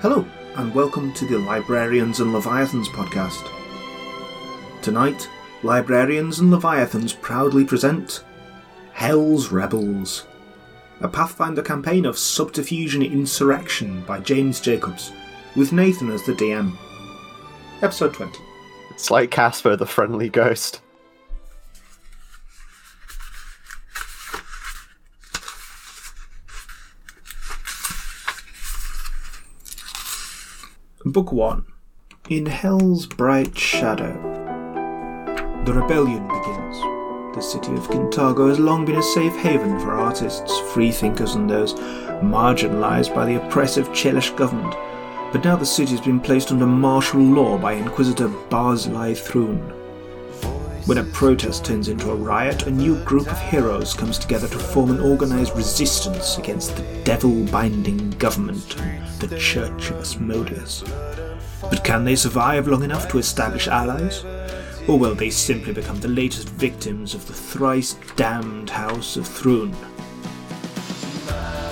Hello, and welcome to the Librarians and Leviathans podcast. Tonight, Librarians and Leviathans proudly present Hell's Rebels, a Pathfinder campaign of subterfuge and insurrection by James Jacobs, with Nathan as the DM. Episode 20. It's like Casper the friendly ghost. Book 1 In Hell's Bright Shadow. The rebellion begins. The city of Kintargo has long been a safe haven for artists, freethinkers, and those marginalized by the oppressive Chelish government. But now the city has been placed under martial law by Inquisitor Barzilai Thrun. When a protest turns into a riot, a new group of heroes comes together to form an organized resistance against the devil binding government the Church of Asmodeus. But can they survive long enough to establish allies? Or will they simply become the latest victims of the thrice damned House of Thrun?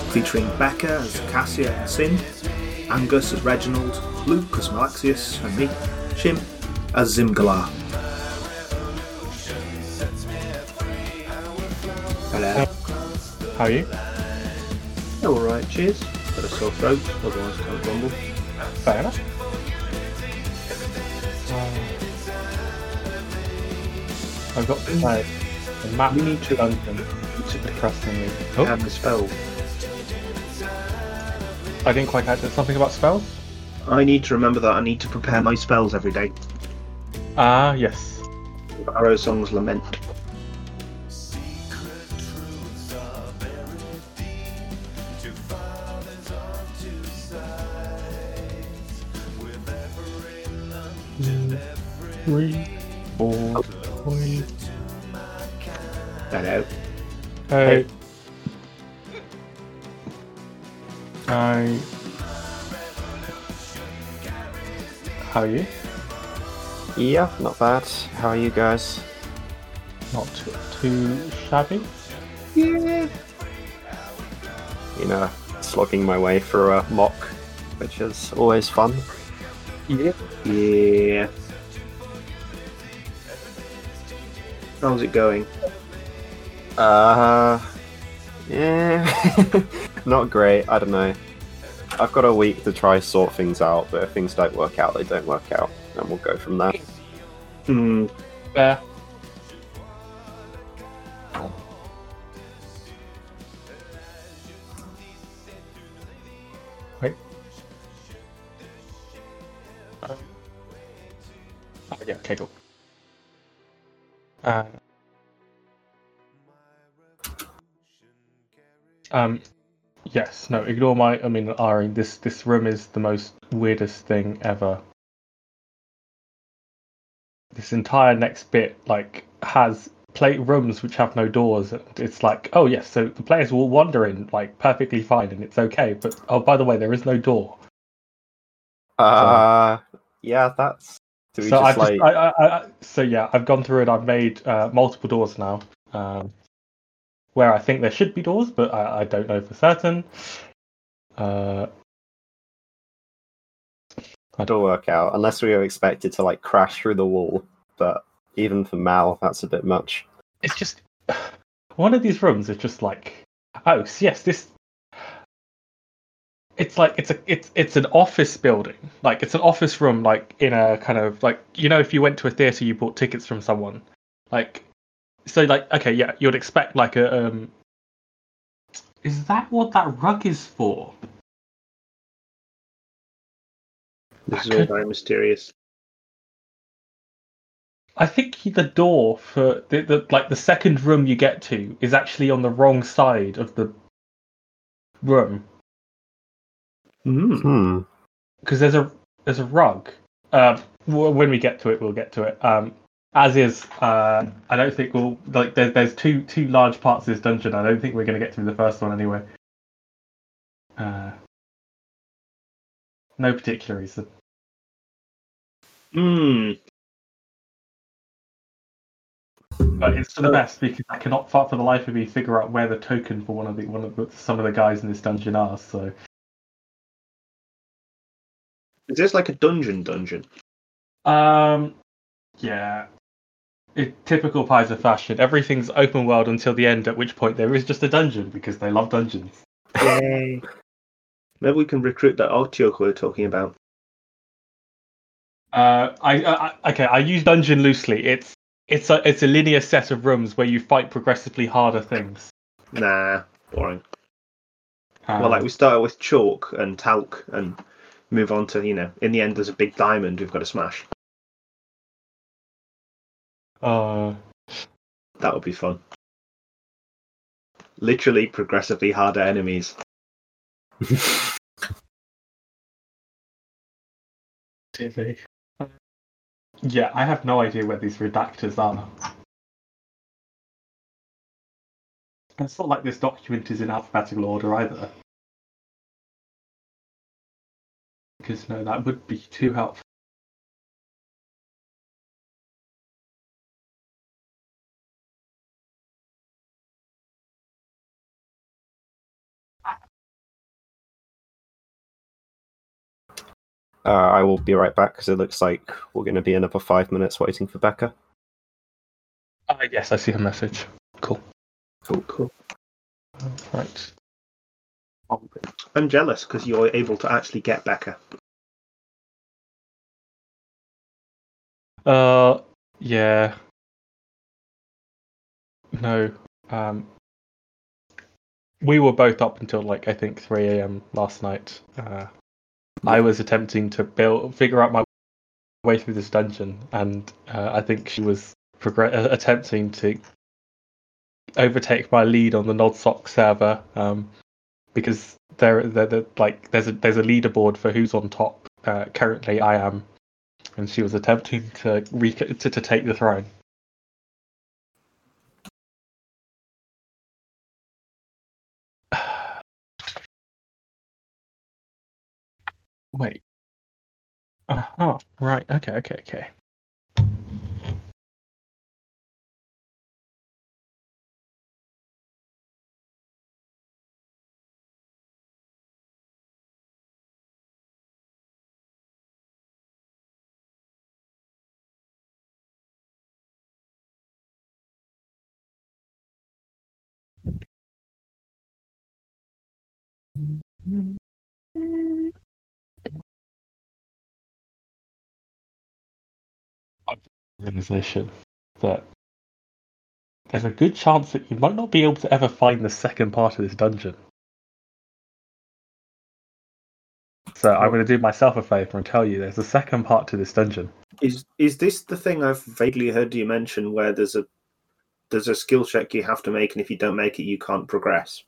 Featuring Becca as Cassia and Sin, Angus as Reginald, Luke as Malaxius, and me, Shim, as Zimgalar. Hello. How are you? Alright, cheers. Got a sore throat, otherwise can't grumble. Fair enough. I've got to play the map We need to- dungeon. It's depressing me. Oh, Have the spell. I didn't quite catch it. Something about spells? I need to remember that I need to prepare my spells every day. Ah, yes. Arrow Song's Lament. Three, four, three. Hello. Hey. I. How are you? Yeah, not bad. How are you guys? Not too, too shabby. Yeah. You know, slogging my way through a mock, which is always fun. Yeah. Yeah. How's it going? Uh, yeah, not great. I don't know. I've got a week to try sort things out, but if things don't work out, they don't work out, and we'll go from there. Hmm. There. Wait. Yeah, okay, cool. Uh, um, yes, no, ignore my, I mean, Ari, this, this room is the most weirdest thing ever this entire next bit like has play rooms which have no doors it's like oh yes so the players will wander in like perfectly fine and it's okay but oh by the way there is no door Uh, yeah, that's. Do we so just i've like? just I, I, I so yeah i've gone through it i've made uh, multiple doors now um where i think there should be doors but i, I don't know for certain uh It'll work out, unless we are expected to like crash through the wall. But even for Mal, that's a bit much. it's just one of these rooms is just like oh yes this it's like it's a it's it's an office building. Like it's an office room like in a kind of like you know if you went to a theater you bought tickets from someone. Like so like okay yeah you'd expect like a um is that what that rug is for? This is all very mysterious. I think the door for the, the like the second room you get to is actually on the wrong side of the room Hmm. Hmm. because there's a there's a rug. W- when we get to it, we'll get to it. Um, as is, uh, I don't think we'll like. There's there's two two large parts of this dungeon. I don't think we're going to get through the first one anyway. Uh, no particular reason. Hmm. But it's for the best because I cannot, for for the life of me, figure out where the token for one of the one of the, some of the guys in this dungeon are. So Is this like a dungeon dungeon? Um, yeah. It, typical Paizo fashion. Everything's open world until the end, at which point there is just a dungeon because they love dungeons. Yay. Maybe we can recruit that Otyugh we were talking about. Uh, I, I I- okay. I use dungeon loosely. It's it's a it's a linear set of rooms where you fight progressively harder things. Nah, boring. Um, well, like we started with chalk and talc and move on to, you know, in the end there's a big diamond we've got to smash. uh, That would be fun. Literally progressively harder enemies. TV. Yeah, I have no idea where these redactors are. It's not like this document is in alphabetical order either. Because no, that would be too helpful. Uh, I will be right back because it looks like we're going to be another five minutes waiting for Becca. Uh, yes, I see her message. Cool. Cool, cool. Right. I'm jealous because you're able to actually get Becca. Uh, yeah. No. Um, we were both up until like I think 3 a.m. last night. Uh, I was attempting to build, figure out my way through this dungeon, and uh, I think she was uh, attempting to overtake my lead on the Nodsock server. Um, because there, there, like, there's a there's a leaderboard for who's on top. Uh, currently, I am and she was attempting to re- to, to take the throne. Wait. Oh, right. Okay, okay, okay. Organization that there's a good chance that you might not be able to ever find the second part of this dungeon. So I'm going to do myself a favor and tell you there's a second part to this dungeon. Is is this the thing I've vaguely heard you mention where there's a there's a skill check you have to make and if you don't make it you can't progress?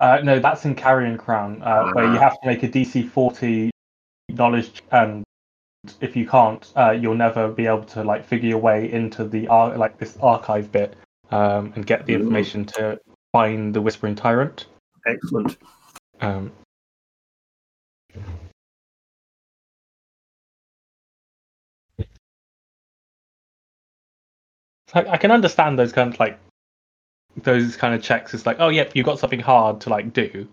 Uh, no, that's in Carrion Crown, uh, where you have to make a DC 40 knowledge, and if you can't, uh, you'll never be able to like figure your way into the ar- like this archive bit um, and get the information to find the Whispering Tyrant. Excellent. Um, I, I can understand those kind of like those kind of checks. It's like, oh, yep, you got something hard to like do,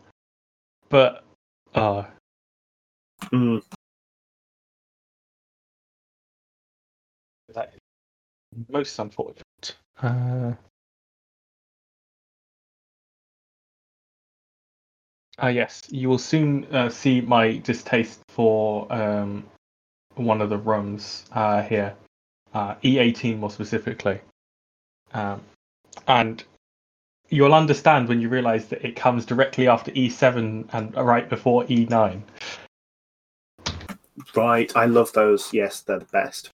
but uh, Mm. Most unfortunate. Uh, ah, yes, you will soon uh, see my distaste for um, one of the rooms uh, here, uh, E18 more specifically. Um, and you'll understand when you realize that it comes directly after E7 and right before E E9. Right, I love those. Yes, they're the best.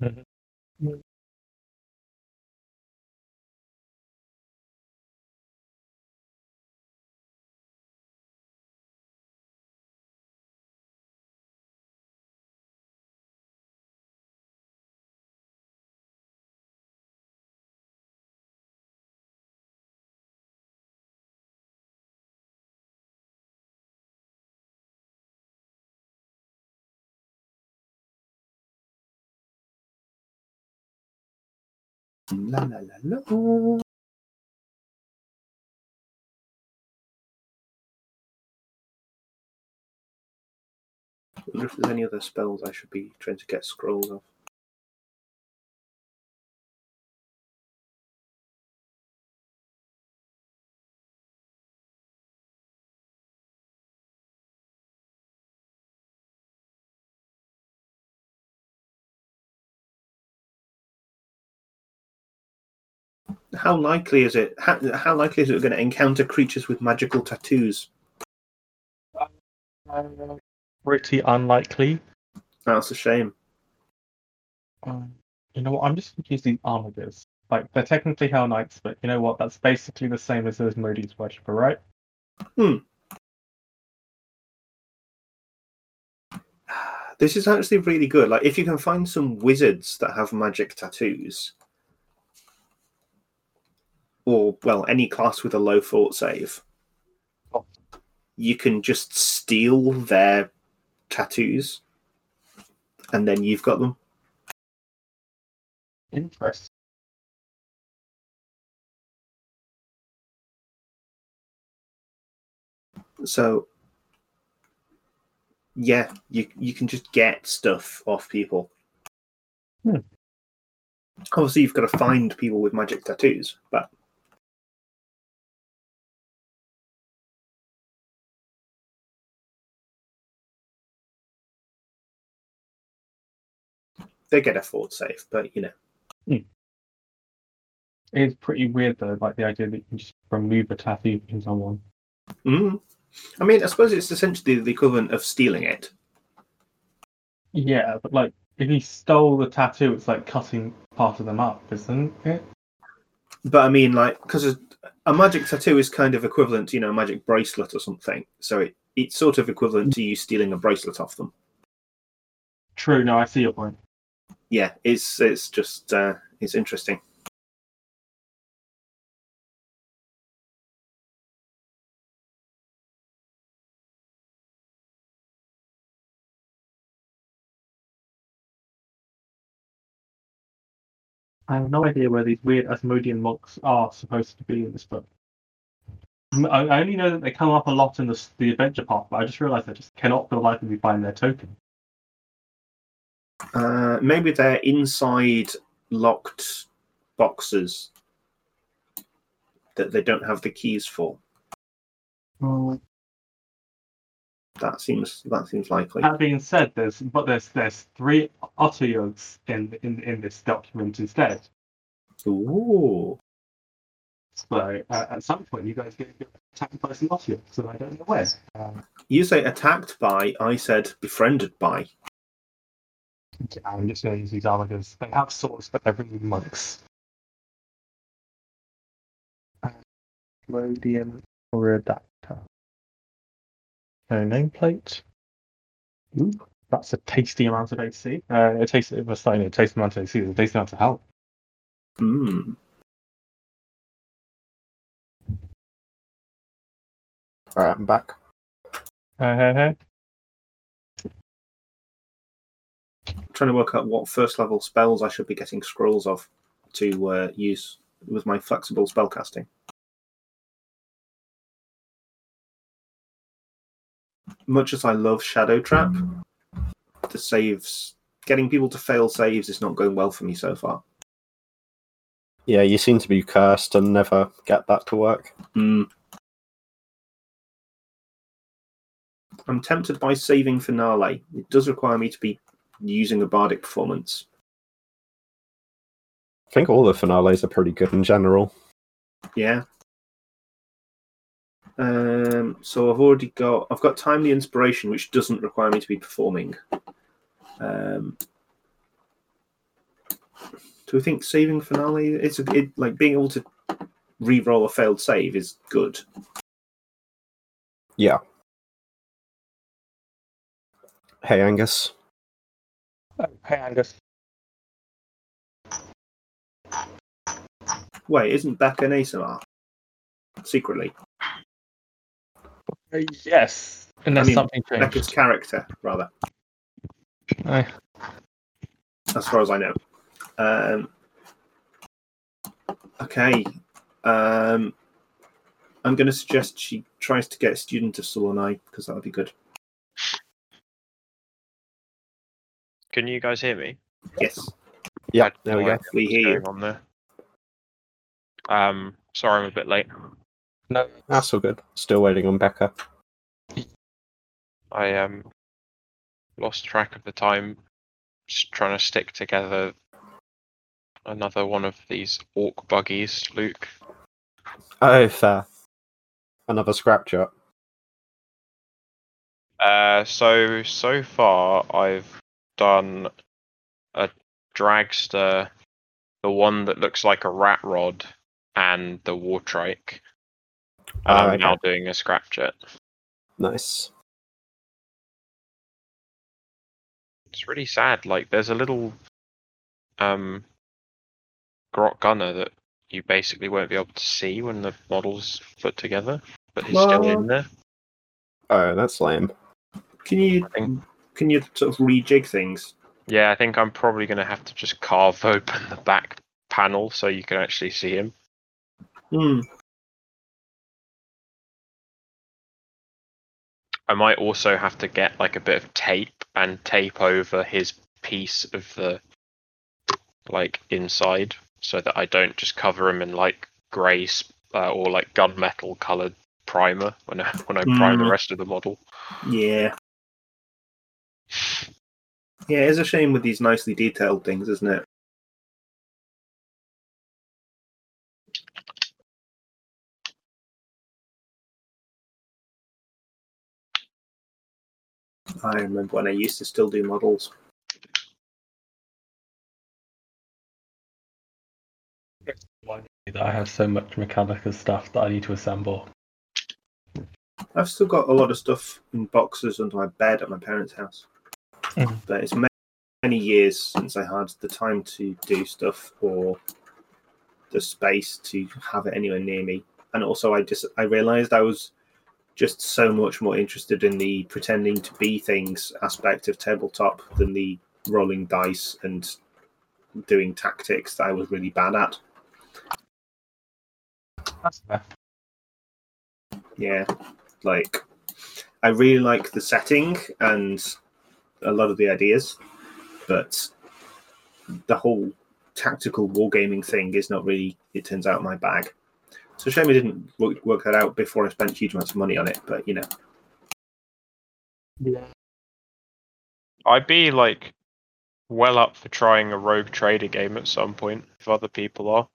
嗯。嗯。La la la la. I wonder if there's any other spells I should be trying to get scrolls of. How likely is it? How, how likely is it we're going to encounter creatures with magical tattoos? Pretty unlikely. That's a shame. Um, you know what? I'm just these armigers. Like they're technically Hell Knights, but you know what? That's basically the same as Asmodeus worshipper, right? Hmm. This is actually really good. Like, if you can find some wizards that have magic tattoos, or well, any class with a low fort save, Oh. you can just steal their tattoos, and then you've got them. Interesting. So, yeah, you you can just get stuff off people. Hmm. Obviously, you've got to find people with magic tattoos, but they get a fort save. But you know, It's pretty weird though, like the idea that you can just remove a tattoo from someone. mm. I mean, I suppose it's essentially the equivalent of stealing it. Yeah, but like if he stole the tattoo, it's like cutting part of them up, isn't it? But I mean, like, because a, a magic tattoo is kind of equivalent to, you know, a magic bracelet or something. So it, it's sort of equivalent to you stealing a bracelet off them. True. No, I see your point. Yeah, it's it's just uh, it's interesting. I have no idea where these weird Asmodean monks are supposed to be in this book. I only know that they come up a lot in the, the adventure part, but I just realised I just cannot for the life of me find their token. Uh, maybe they're inside locked boxes that they don't have the keys for. Well, That seems that seems likely. that being said, there's but there's there's three Otyughs in, in in this document instead. Ooh. So uh, at some point, you guys get attacked by some Otyughs, so I don't know where. Um, You say attacked by, I said befriended by. Yeah, I'm just going to use these armigers. They have swords, but they're really monks. Rhodium Redactor. No nameplate. Ooh, that's a tasty amount of AC. Uh, a tasty, it was saying a tasty amount of AC, a tasty amount of health. Hmm. Alright, I'm back. Hey, hey, hey. Trying to work out what first level spells I should be getting scrolls of to uh, use with my flexible spellcasting. Much as I love Shadow Trap, the saves, getting people to fail saves is not going well for me so far. Yeah, you seem to be cursed and never get that to work. Hmm. I'm tempted by saving finale. It does require me to be using a bardic performance. I think all the finales are pretty good in general. Yeah. Um, so I've already got I've got timely inspiration, which doesn't require me to be performing. Um, do we think saving finale? It's a, it, like being able to re-roll a failed save is good. Yeah. Hey, Angus. Oh, hey, Angus. Wait, isn't Becca an ASMR? Secretly, Uh, yes, unless mean, something Becca's changed. character, rather, Aye. as far as I know. Um, okay. Um, I'm going to suggest she tries to get a student of Solonai because that would be good. Can you guys hear me? Yes, Yeah, there we go. we hear you. on there? Um, sorry, I'm a bit late. No, That's all good. Still waiting on Becca. I um lost track of the time, just trying to stick together another one of these orc buggies, Luke. Oh, fair. Another scrap shot. Uh, so so far I've done a dragster, the one that looks like a rat rod, and the wartrike. And Ah, I'm okay. now doing a scrapjet. Nice. It's really sad. Like there's a little um grot gunner that you basically won't be able to see when the model's put together, but he's still in there. Oh, that's lame. Can you can you sort of rejig things? Yeah, I think I'm probably gonna have to just carve open the back panel so you can actually see him. Hmm. I might also have to get like a bit of tape and tape over his piece of the like inside so that I don't just cover him in like grey sp- uh, or like gunmetal colored primer when I when I prime the Mm. rest of the model. Yeah. Yeah, it's a shame with these nicely detailed things, isn't it? I remember when I used to still do models. that I have so much mechanical stuff that I need to assemble. I've still got a lot of stuff in boxes under my bed at my parents' house. But it's ma- many years since I had the time to do stuff or the space to have it anywhere near me. And also, I just I realized I was just so much more interested in the pretending to be things aspect of tabletop than the rolling dice and doing tactics that I was really bad at. That's fair. yeah like i really like the setting and a lot of the ideas but the whole tactical wargaming thing is not really it turns out my bag So a shame i didn't work, work that out before i spent huge amounts of money on it but you know Yeah. I'd be like well up for trying a rogue trader game at some point if other people are.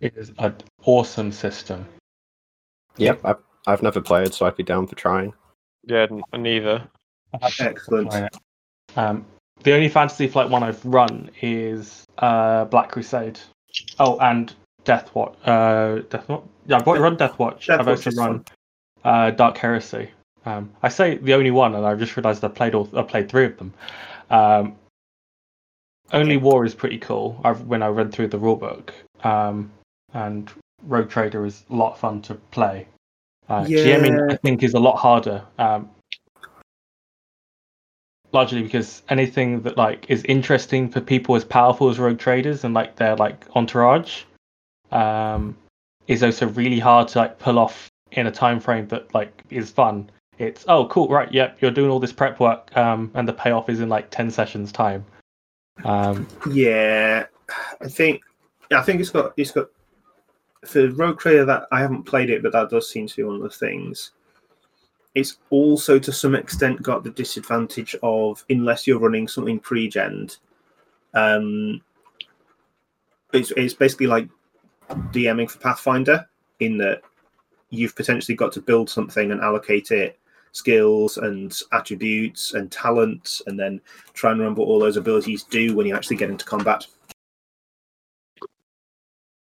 It is an awesome system. Yep, I've, I've never played, so I'd be down for trying. Yeah, n- neither. Excellent Um, the only Fantasy Flight one I've run is uh, Black Crusade. Oh, and Death Watch. Uh, Death Watch. Yeah, I've run Death Watch. Death I've Watch also run uh, Dark Heresy. Um, I say the only one, and I've just realised I played all. I played three of them. Um, only War is pretty cool. I've when I read through the rulebook. Um, and Rogue Trader is a lot of fun to play. Uh, GMing, I think, is a lot harder. Um, largely because anything that like is interesting for people as powerful as rogue traders and like their like entourage um is also really hard to like pull off in a time frame that like is fun. It's oh cool right yep you're doing all this prep work um and the payoff is in like 10 sessions time. Um yeah i think i think it's got it's got for rogue trader that i haven't played it but that does seem to be one of the things it's also to some extent got the disadvantage of unless you're running something pre-gen um it's, it's basically like dming for pathfinder in that you've potentially got to build something and allocate it skills and attributes and talents, and then try and remember what all those abilities do when you actually get into combat.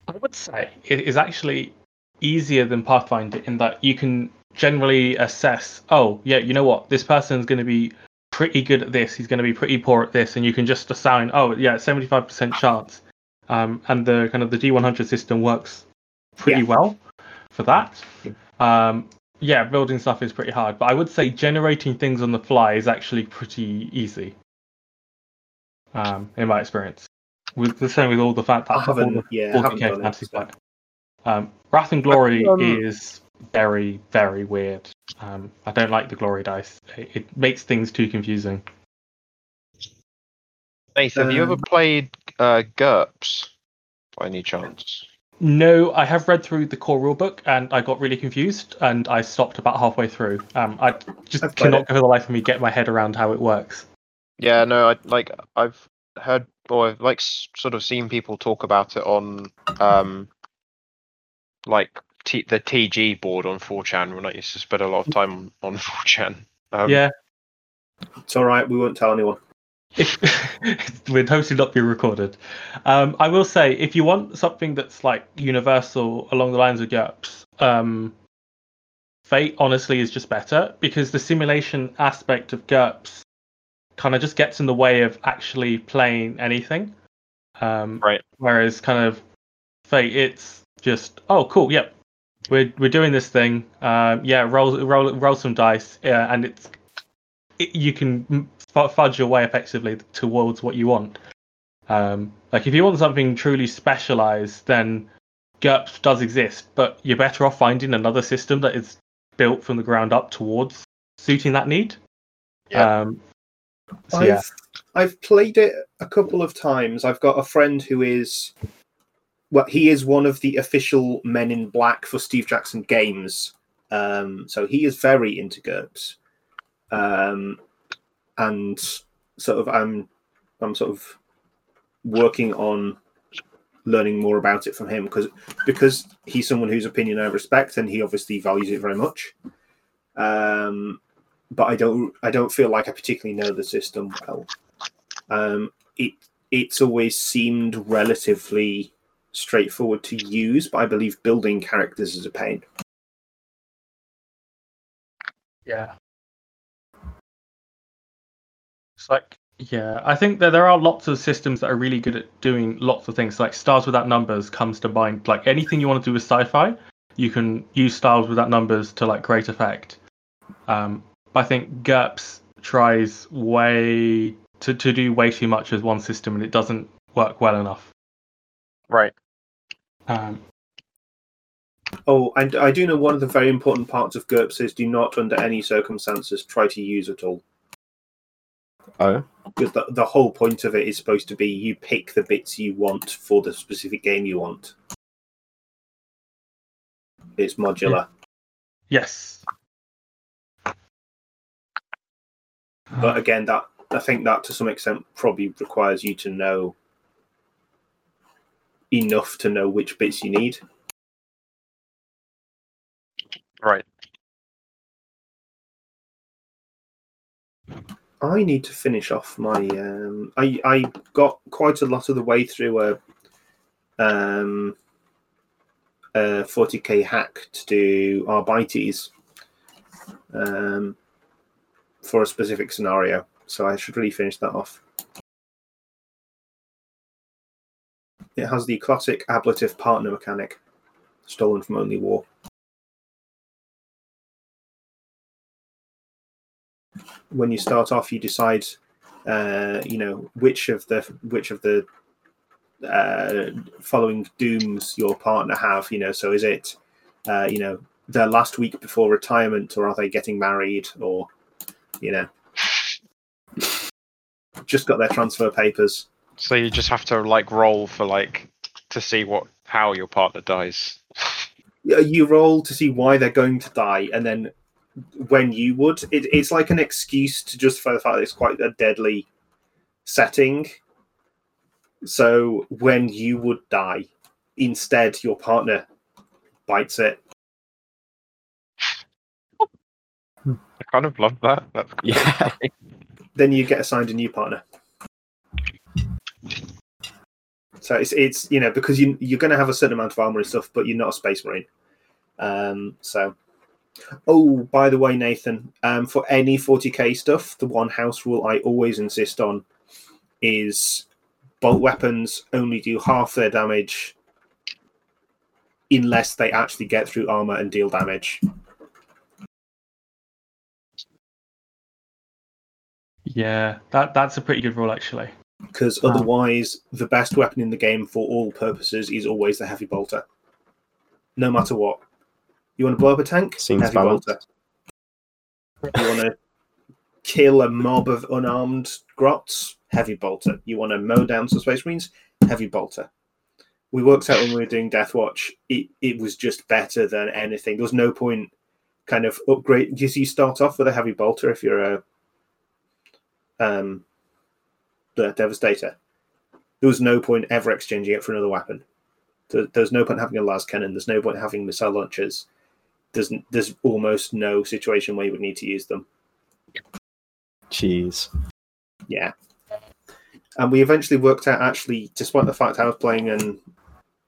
I would say it is actually easier than Pathfinder in that you can generally assess, oh, yeah, you know what, this person's going to be pretty good at this, he's going to be pretty poor at this, and you can just assign, oh, yeah, 75% chance. Um, and the kind of the D100 system works pretty Yeah. well for that. Um, yeah, building stuff is pretty hard, but I would say generating things on the fly is actually pretty easy. Um, in my experience, with the same with all the fact that I all the haven't, yeah, I haven't 40k done it. Um, Wrath and Glory Um, is very, very weird. Um, I don't like the glory dice. It, it makes things too confusing. Nathan, have you ever Um, played uh, GURPS by any chance? No, I have read through the core rulebook and I got really confused and I stopped about halfway through. Um, I just I've cannot it. for the life of me get my head around how it works. Yeah, no, I like I've heard or I've like sort of seen people talk about it on um like T- the TG board on 4chan when I used to spend a lot of time on 4chan. Um, yeah, It's all right. We won't tell anyone. if, we're totally not be recorded. Um, I will say, if you want something that's like universal along the lines of GURPS, um, Fate honestly is just better because the simulation aspect of GURPS kind of just gets in the way of actually playing anything. Um, Right. Whereas kind of Fate, it's just oh cool, yep, we're we're doing this thing. Um, yeah, roll roll roll some dice, yeah, and it's it, you can f- fudge your way effectively towards what you want. Um, like if you want something truly specialized, then GURPS does exist, but you're better off finding another system that is built from the ground up towards suiting that need. Yeah. Um, so I've yeah, I've played it a couple of times. I've got a friend who is well, he is one of the official Men in Black for Steve Jackson games. Um, so he is very into GURPS. Um, and sort of I'm I'm sort of working on learning more about it from him because because he's someone whose opinion I respect and he obviously values it very much. Um, but I don't I don't feel like I particularly know the system well. Um, it it's always seemed relatively straightforward to use, but I believe building characters is a pain. yeah. It's like yeah, I think that there are lots of systems that are really good at doing lots of things. Like Stars Without Numbers comes to mind. Like anything you want to do with sci-fi, you can use Stars Without Numbers to like great effect. Um, but I think GURPS tries way to, to do way too much as one system, and it doesn't work well enough. Right. Um, Oh, and I do know one of the very important parts of GURPS is do not, under any circumstances, try to use it all. Oh, Because the, the whole point of it is supposed to be you pick the bits you want for the specific game you want. It's modular. yes. But again, that I think that to some extent probably requires you to know enough to know which bits you need. Right. I need to finish off my. Um, I I got quite a lot of the way through a um, a 40k hack to do Arbites um, for a specific scenario, so I should really finish that off. It has the classic ablative partner mechanic, stolen from Only War. when you start off, you decide, uh, you know, which of the which of the uh, following dooms your partner have. You know, so is it, uh, you know, their last week before retirement, or are they getting married, or, you know, just got their transfer papers. So you just have to like roll for like to see what how your partner dies. Yeah, You roll to see why they're going to die, and then when you would, it, it's like an excuse to justify the fact that it's quite a deadly setting. So when you would die, instead your partner bites it. I kind of love that. That's Yeah. Then you get assigned a new partner. So it's it's you know because you you're going to have a certain amount of armor and stuff, but you're not a space marine. Um, so, oh, by the way, Nathan, um, for any 40k stuff, the one house rule I always insist on is bolt weapons only do half their damage unless they actually get through armor and deal damage. Yeah, that that's a pretty good rule actually. Because Wow. otherwise the best weapon in the game for all purposes is always the heavy bolter. No matter what. You want to blow up a tank? Seems heavy balanced. bolter. You want to kill a mob of unarmed grots? Heavy bolter. You want to mow down some space marines? Heavy bolter. We worked out when we were doing death watch it, it was just better than anything. There was no point kind of upgrade just you start off with a heavy bolter if you're a um the Devastator. There was no point ever exchanging it for another weapon. There, there's no point having a las cannon. There's no point having missile launchers. There's there's almost no situation where you would need to use them. Jeez. Yeah. And we eventually worked out actually, despite the fact I was playing an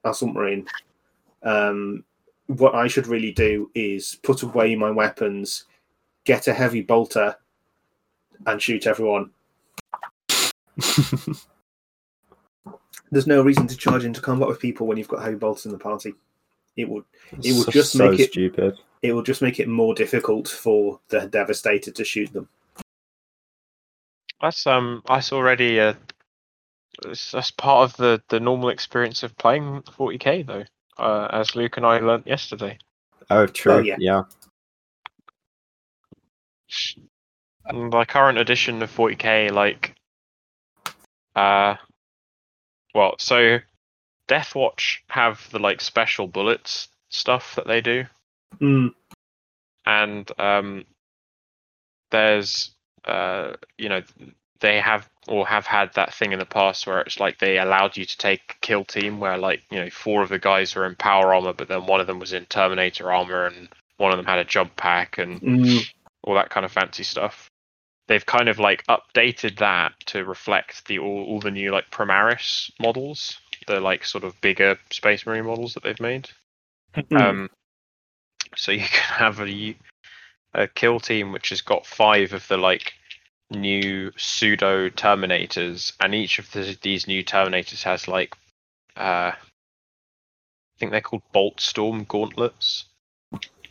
assault marine, um, what I should really do is put away my weapons, get a heavy bolter, and shoot everyone. There's no reason to charge into combat with people when you've got heavy bolters in the party. It would It will So- just so make it- stupid. it will just make it more difficult for the devastator to shoot them. That's um that's already uh it's- that's part of the the normal experience of playing 40k though. Uh, as Luke and I learnt yesterday. Oh, true. yeah. yeah. And the current edition of 40k, like, uh, well, so Deathwatch have the like special bullets stuff that they do, Mm, and um, there's uh, you know, they have or have had that thing in the past where it's like they allowed you to take a kill team where like you know four of the guys were in power armor, but then one of them was in Terminator armor, and one of them had a jump pack, and mm, all that kind of fancy stuff. They've kind of like updated that to reflect the all, all the new like Primaris models, the like sort of bigger Space Marine models that they've made. mm. Um, so you can have a a kill team which has got five of the like new pseudo Terminators, and each of the, these new Terminators has like uh, I think they're called Bolt Storm gauntlets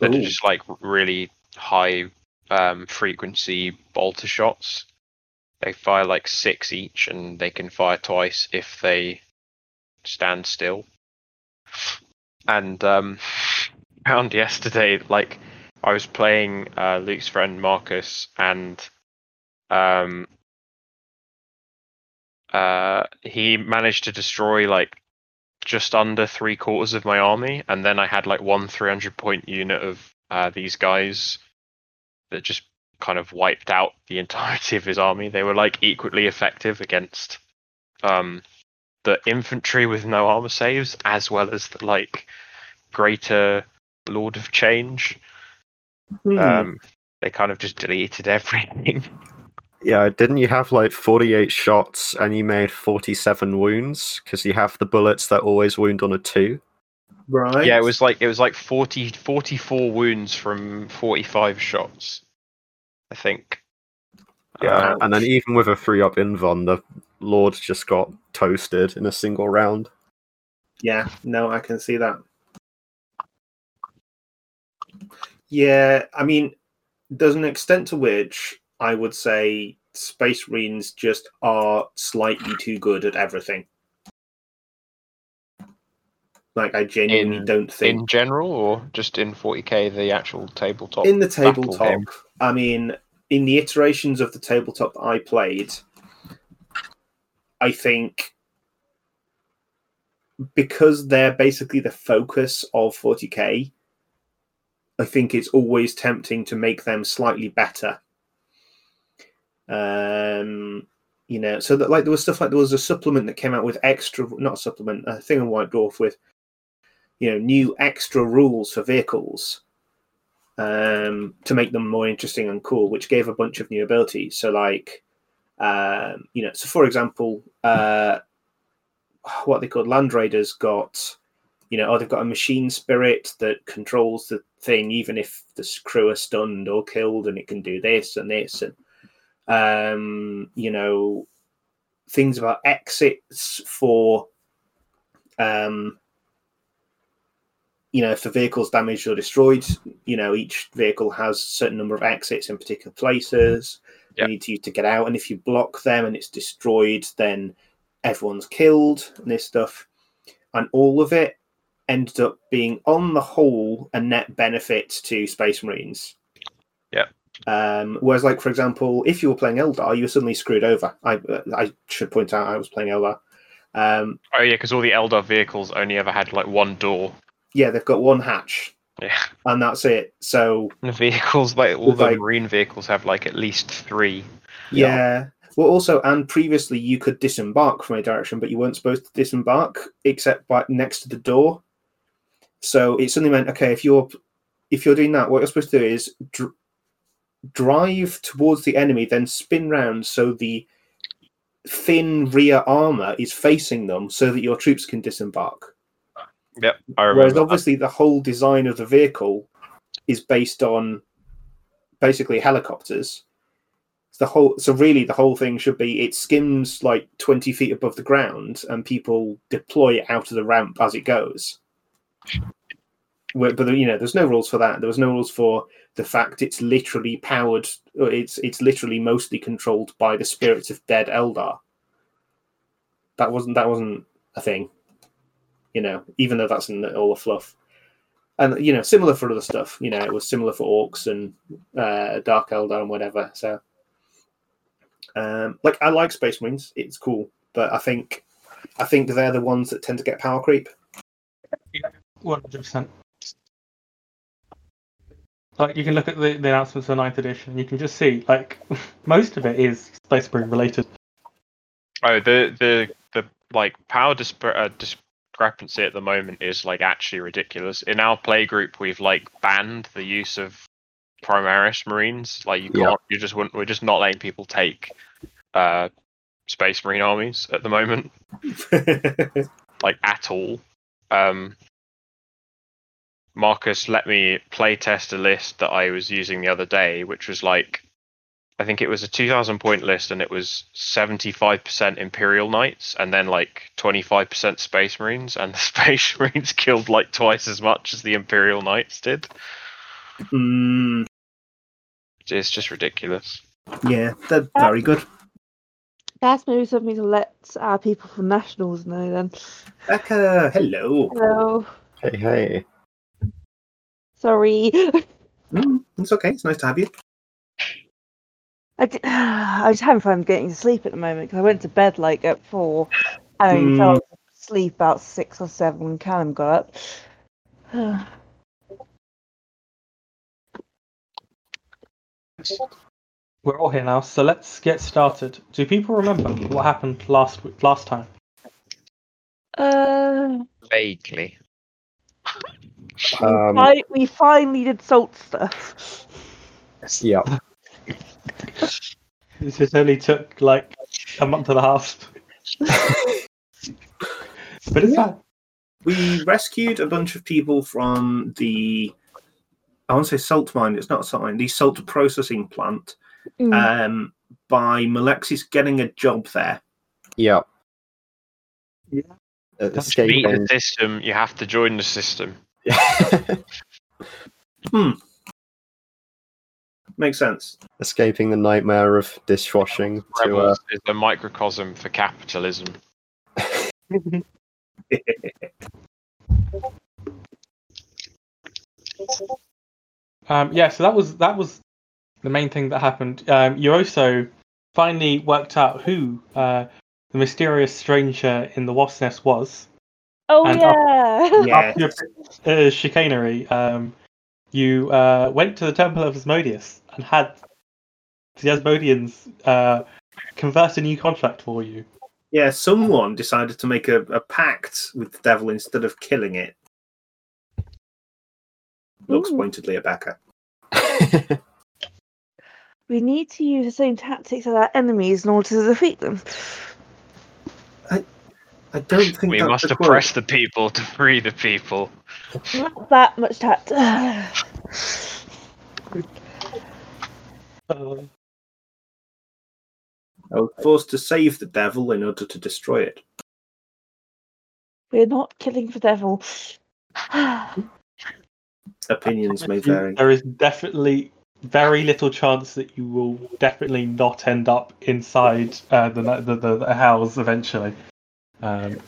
that are Ooh. just like really high um, frequency bolter shots. They fire like six each, and they can fire twice if they stand still. And um, found yesterday, like I was playing uh, Luke's friend Marcus, and um, uh, he managed to destroy like just under three quarters of my army, and then I had like one 300 point unit of uh, these guys that just kind of wiped out the entirety of his army. They were like equally effective against um, the infantry with no armor saves, as well as the like greater Lord of Change. Mm. Um, they kind of just deleted everything. Yeah, didn't you have like 48 shots and you made 47 wounds? Because you have the bullets that always wound on a 2. Right. Yeah, it was like it was like 40, 44 wounds from 45 shots. I think. Yeah, Uh, and then even with a 3 up Invuln, the Lord just got toasted in a single round. Yeah, no, I can see that. Yeah, I mean, there's an extent to which I would say Space Marines just are slightly too good at everything. Like, I genuinely In- don't think in general, or just in 40k, the actual tabletop. in the tabletop. I mean, in the iterations of the tabletop I played, I think because they're basically the focus of 40k, I think it's always tempting to make them slightly better. Um, you know, so that like there was stuff like there was a supplement that came out with extra, not a supplement, a thing on White Dwarf with, you know, new extra rules for vehicles um, to make them more interesting and cool, which gave a bunch of new abilities. So, like, um, you know, so for example, uh, what they called Land Raiders got, you know, oh, they've got a machine spirit that controls the thing, even if the crew are stunned or killed, and it can do this and this, and um, you know, things about exits for, um, you know, if the vehicle's damaged or destroyed, you know, each vehicle has a certain number of exits in particular places. Yep. You need to use to get out, and if you block them and it's destroyed, then everyone's killed and this stuff. And all of it ended up being, on the whole, a net benefit to Space Marines. Yeah. Um, whereas, like for example, if you were playing Eldar, you were suddenly screwed over. I I should point out I was playing Eldar. Um, Oh yeah, because all the Eldar vehicles only ever had like one door. Yeah, they've got one hatch, Yeah, and that's it. So the vehicles like all the like- marine vehicles have like at least three. yeah. Well, also, and previously you could disembark from a direction, but you weren't supposed to disembark except by next to the door. So it suddenly meant okay, if you're if you're doing that, what you're supposed to do is dr- drive towards the enemy, then spin round so the thin rear armor is facing them, so that your troops can disembark. Yep, I Whereas remember. that. obviously the whole design of the vehicle is based on basically helicopters. The whole so really the whole thing should be it skims like twenty feet above the ground and people deploy it out of the ramp as it goes. Where- But you know, there's no rules for that. There was no rules for the fact it's literally powered. It's it's literally mostly controlled by the spirits of dead Eldar. That wasn't that wasn't a thing you know, even though that's in the, all the fluff. And you know, similar for other stuff. You know, it was similar for orcs and uh, Dark Eldar and whatever. So, um, like, I like Space Marines; it's cool, but I think, I think they're the ones that tend to get power creep. One hundred percent. Like you can look at the, the announcements for ninth edition, you can just see like most of it is Space Marine related. Oh, the the the like power disp- uh, discrepancy at the moment is like actually ridiculous. In our play group, we've like banned the use of Primaris Marines. Like you Yeah. can't, you just wouldn't. We're just not letting people take uh, Space Marine armies at the moment, like at all. Um, Marcus let me play test a list that I was using the other day, which was like I think it was a 2000 point list and it was 75% Imperial Knights and then like 25% Space Marines and the Space Marines killed like twice as much as the Imperial Knights did. mm, It's just ridiculous. yeah, they're very good. That's maybe something to let our people from Nationals know then. Becca, hello. Hello. Hey, hey. Sorry. Mm, it's okay. It's nice to have you. I, d- I was having fun getting to sleep at the moment because I went to bed like at four and only fell asleep about six or seven when Callum got up. We're all here now, so let's get started. Do people remember what happened last week, last time? uh, Vaguely. Um, I, we finally did salt stuff. yeah. This just only took like a month and a half. but it's fine. We rescued a bunch of people from the. I want to say salt mine. It's not a salt mine. The salt processing plant. Mm. Um, by Malexis getting a job there. Yeah. Yeah. Uh, To beat escaping. the system, you have to join the system. Makes sense. escaping the nightmare of dishwashing to uh, Rebels is a microcosm for capitalism. Um, yeah, so that was that was the main thing that happened. Um, you also finally worked out who uh, the mysterious stranger in the wasp nest was. oh and yeah. Yeah. After your uh, chicanery, um, you uh, went to the Temple of Asmodeus and had the Asmodeans uh, convert a new contract for you. Yeah, someone decided to make a, a pact with the devil instead of killing it. Looks Ooh. pointedly at Becca. We need to use the same tactics as our enemies in order to defeat them. I don't think We that's must the quote. oppress the people to free the people. Not that much tact. Uh, I was forced to save the devil in order to destroy it. We're not killing the devil. Opinions may vary. There is definitely very little chance that you will definitely not end up inside uh, the, the, the the house eventually. Um,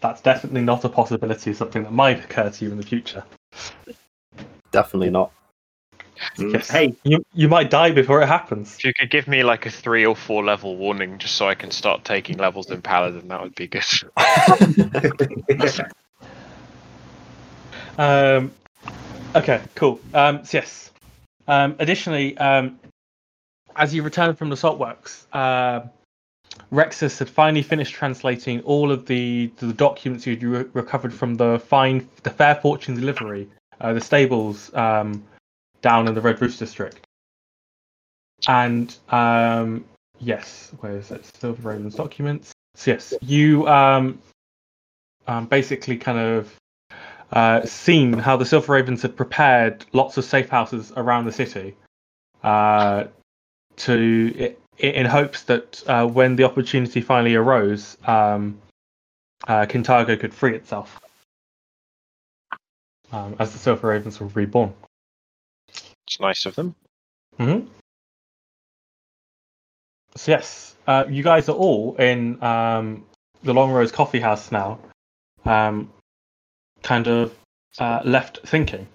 that's definitely not a possibility. of Something that might occur to you in the future. Definitely not. Yes. Hey, You you might die before it happens. If you could give me like a three or four level warning just so I can start taking levels in Paladin, that would be good. Um, okay, cool. Um, so yes. Um, additionally, um, as you return from the saltworks, uh, Rexus had finally finished translating all of the the documents you'd re- recovered from the fine the Fair Fortune delivery, uh, the stables um, down in the Red Roost district. And um, yes, where is it? Silver Ravens documents. So yes, you um, um, basically kind of uh, seen how the Silver Ravens had prepared lots of safe houses around the city uh, to i- in hopes that uh, when the opportunity finally arose, um, uh, Kintargo could free itself um, as the Silver Ravens were reborn. it's nice of them. hmm So yes, uh, you guys are all in um, the Long Rose Coffee House now, um, kind of uh, left thinking.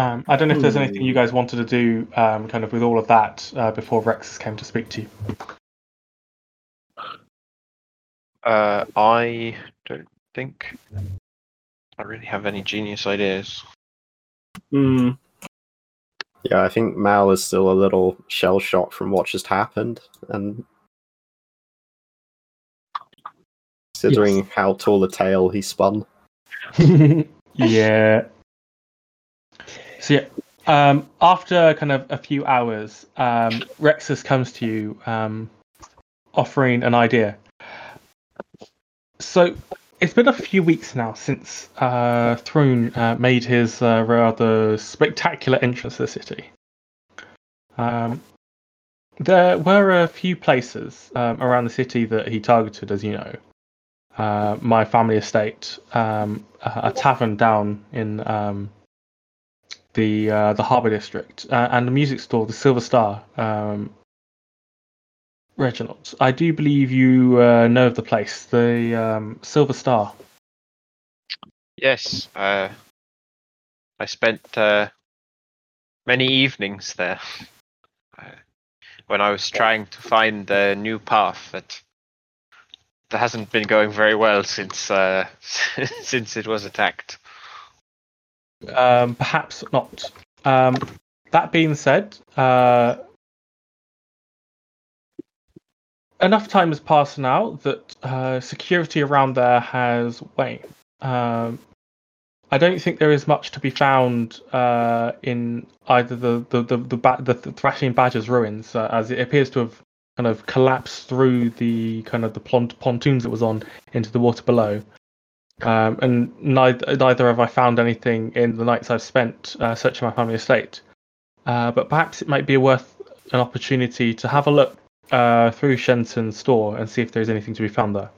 Um, I don't know if there's anything you guys wanted to do, um, kind of with all of that, uh, before Rexus came to speak to you. Uh, I don't think I really have any genius ideas. Hmm. Yeah, I think Mal is still a little shell shocked from what just happened, and considering how tall a tale he spun. yeah. So yeah, um, after kind of a few hours, um, Rexus comes to you, um, offering an idea. So it's been a few weeks now since uh, Thrune uh, made his uh, rather spectacular entrance to the city. Um, there were a few places um, around the city that he targeted, as you know. Uh, my family estate, um, a, a tavern down in um, the uh, the harbour district, uh, and the music store, the Silver Star. Um, Reginald, I do believe you uh, know of the place, the um, Silver Star. Yes, uh, I spent uh, many evenings there uh, when I was trying to find a new path that that hasn't been going very well since since it was attacked. Um, perhaps not. Um, that being said, uh, enough time has passed now that uh, security around there has waned. Um, I don't think there is much to be found uh, in either the the the, the, ba- the Thrashing Badger's ruins, uh, as it appears to have kind of collapsed through the kind of the pont- pontoons it was on into the water below. Um, and neither, neither have I found anything in the nights I've spent uh, searching my family estate. Uh, but perhaps it might be worth an opportunity to have a look uh, through Shensen's store and see if there's anything to be found there.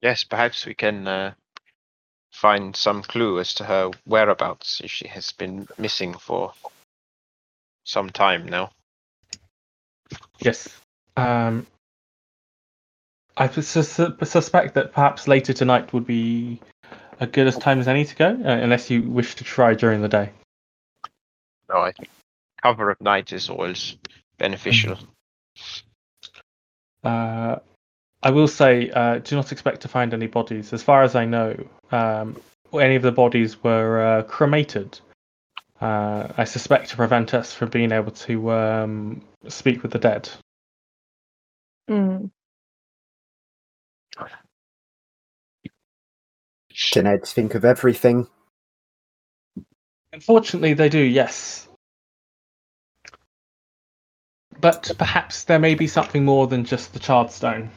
Yes, perhaps we can uh, find some clue as to her whereabouts if she has been missing for some time now. Yes. Um, I sus- suspect that perhaps later tonight would be a good as time as any to go, uh, unless you wish to try during the day. No, I think cover of night is always beneficial. Uh, I will say, uh, do not expect to find any bodies. As far as I know, um, any of the bodies were uh, cremated. Uh, I suspect to prevent us from being able to um, speak with the dead. Mm. Teneds think of everything. Unfortunately, they do, yes. But perhaps there may be something more than just the charred stone.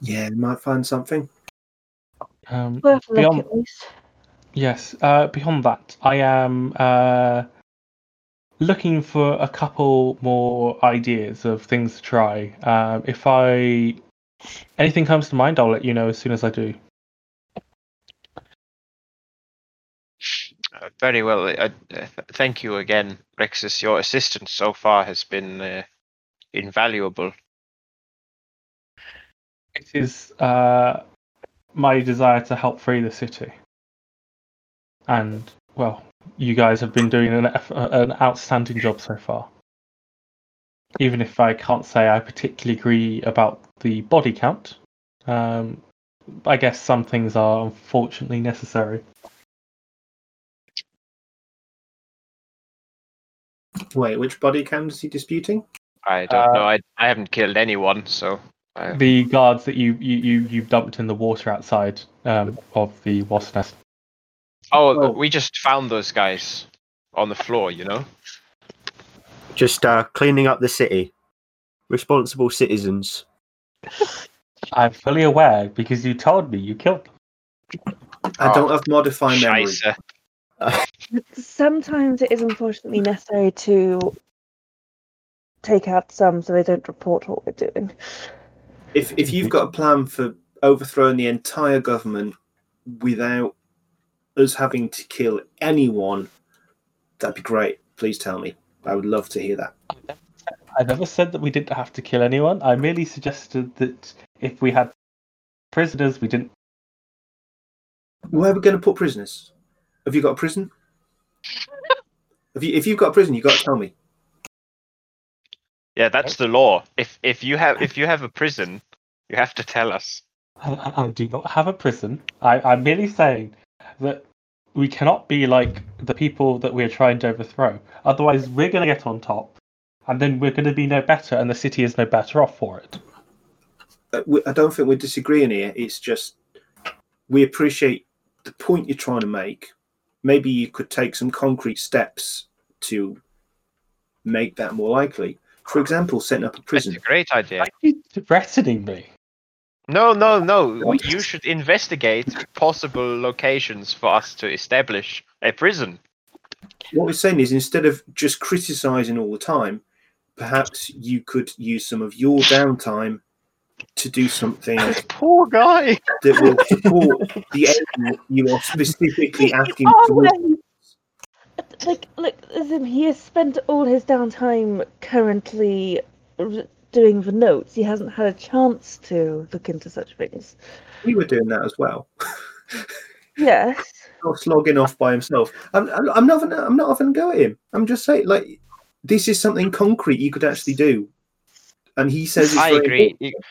Yeah, we might find something. Um, Worth a look Beyond- at least. Yes. Uh, beyond that, I am uh, looking for a couple more ideas of things to try. Um, if I anything comes to mind, I'll let you know as soon as I do. Uh, very well. Uh, uh, th- thank you again, Rexus. Your assistance so far has been uh, invaluable. It is uh, my desire to help free the city, and well, you guys have been doing an eff- an outstanding job so far. Even if I can't say I particularly agree about the body count, um, I guess some things are unfortunately necessary. Wait, which body count is he disputing? I don't know. Uh, I I haven't killed anyone, so I, The guards that you you you, you dumped in the water outside um, of the wasp nest. oh, Oh. we just found those guys on the floor. You know. Just uh, cleaning up the city. Responsible citizens. I'm fully aware because you told me you killed them. I Oh, don't have modify memory. Sometimes it is unfortunately necessary to take out some so they don't report what we're doing. If if you've got a plan for overthrowing the entire government without us having to kill anyone, that'd be great. Please tell me. I would love to hear that. I never said that we didn't have to kill anyone. I merely suggested that if we had prisoners, we didn't. Where are we going to put prisoners? Have you got a prison? If you if you've got a prison, you have got to tell me. Yeah, that's the law. If if you have if you have a prison, you have to tell us. I, I- I do not have a prison. I, I'm merely saying that we cannot be like the people that we're trying to overthrow. Otherwise, we're going to get on top, and then we're going to be no better, and the city is no better off for it. Uh, I don't think we're disagreeing here. It's just we appreciate the point you're trying to make. Maybe you could take some concrete steps to make that more likely. For example, setting up a prison. That's a great idea. Why are you threatening me? No, no, no. You should investigate possible locations for us to establish a prison. What we're saying is instead of just criticizing all the time, perhaps you could use some of your downtime to do something Poor guy. that will support the aim you are specifically asking for. Like, look, he has spent all his downtime currently r- doing the notes. He hasn't had a chance to look into such things. We were doing that as well. Yes. not slogging off by himself. I'm, I'm I'm not having, I'm not having a go at him. I'm just saying, like, this is something concrete you could actually do. And he says, it's I very agree. important.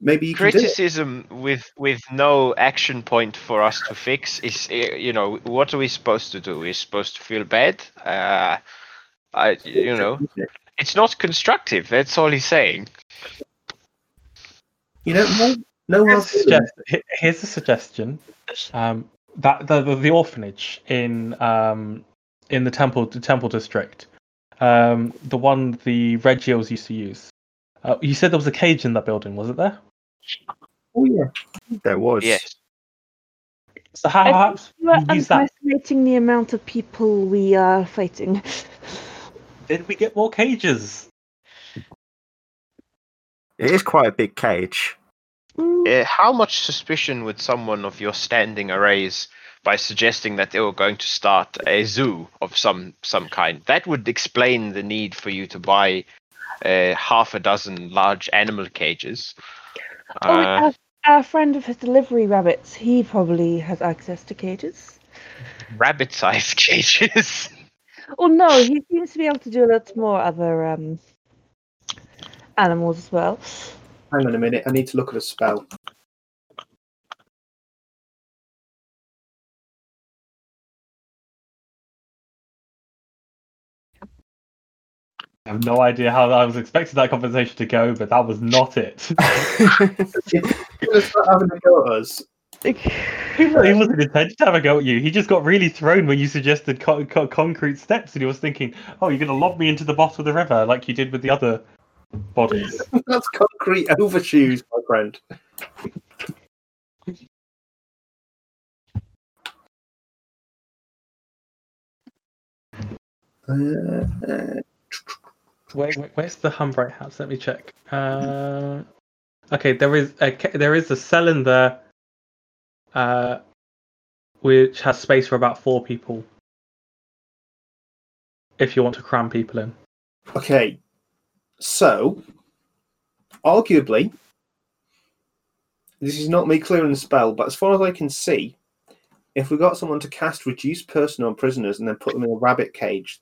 Maybe you can do it. Criticism with with no action point for us to fix is, eh, you know, what are we supposed to do? We're supposed to feel bad. Uh, I, you know, it's not constructive. That's all he's saying. You know, no, no Here's a, suggest- here's a suggestion. Um, that the, the the orphanage in um in the temple the temple district, um, the one the Regios used to use. Uh, you said there was a cage in that building, wasn't there? Oh yeah, There was. Yes. So how I perhaps You are we use that? underestimating the amount of people we are fighting. Did we get more cages? It is quite a big cage. Uh, how much suspicion would someone of your standing erase by suggesting that they were going to start a zoo of some some kind? That would explain the need for you to buy uh, half a dozen large animal cages. oh, Uh, our, our friend of his delivery rabbits, he probably has access to cages. rabbit-sized cages. Oh no, he seems to be able to do a lot more other um, animals as well. hang on a minute. I need to look at a spell. I have no idea how I was expecting that conversation to go, but that was not it. You're gonna start having a go at us. He wasn't intended to have a go at you. He just got really thrown when you suggested co- co- concrete steps, and he was thinking, "Oh, you're going to lob me into the bottom of the river like you did with the other bodies." That's concrete overshoes, my friend. Uh, Wait, wait, where's the Humbright house? Let me check. Uh, okay, there is a ca- there is a cell in there, uh, which has space for about four people. If you want to cram people in. okay, so arguably, this is not me clearing the spell, but as far as I can see, if we got someone to cast reduce person on prisoners and then put them in a rabbit cage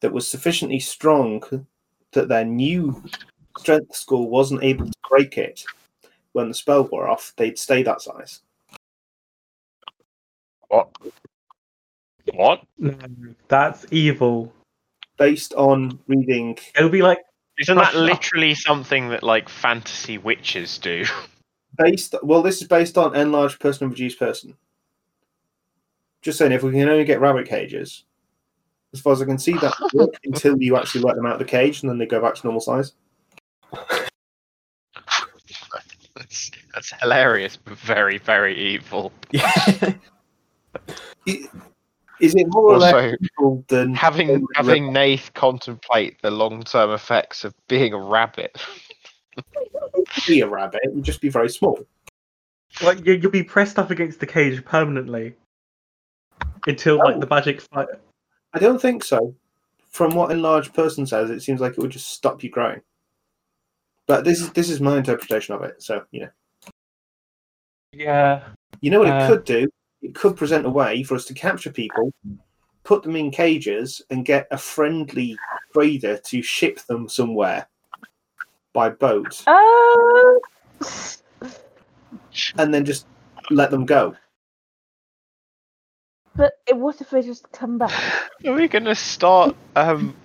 that was sufficiently strong that their new strength score wasn't able to break it when the spell wore off, they'd stay that size. What? What? No, that's evil. Based on reading, It'll be like Isn't that literally something that like fantasy witches do? based well, this is based on enlarged person and reduced person. Just saying, if we can only get rabbit cages, as far as I can see, that work until you actually let them out of the cage and then they go back to normal size. that's, that's hilarious, but very, very evil. Is it more or less than having having Nath contemplate the long term effects of being a rabbit. be a rabbit? You'd just be very small. like you, you'll be pressed up against the cage permanently until like the magic fight. I don't think so. From what enlarged person says, it seems like it would just stop you growing. But this is this is my interpretation of it. So you know, Yeah. you know what Uh, it could do. It could present a way for us to capture people, put them in cages, and get a friendly trader to ship them somewhere by boat, Oh. and then just let them go. But what if they just come back? Are we gonna start? Um,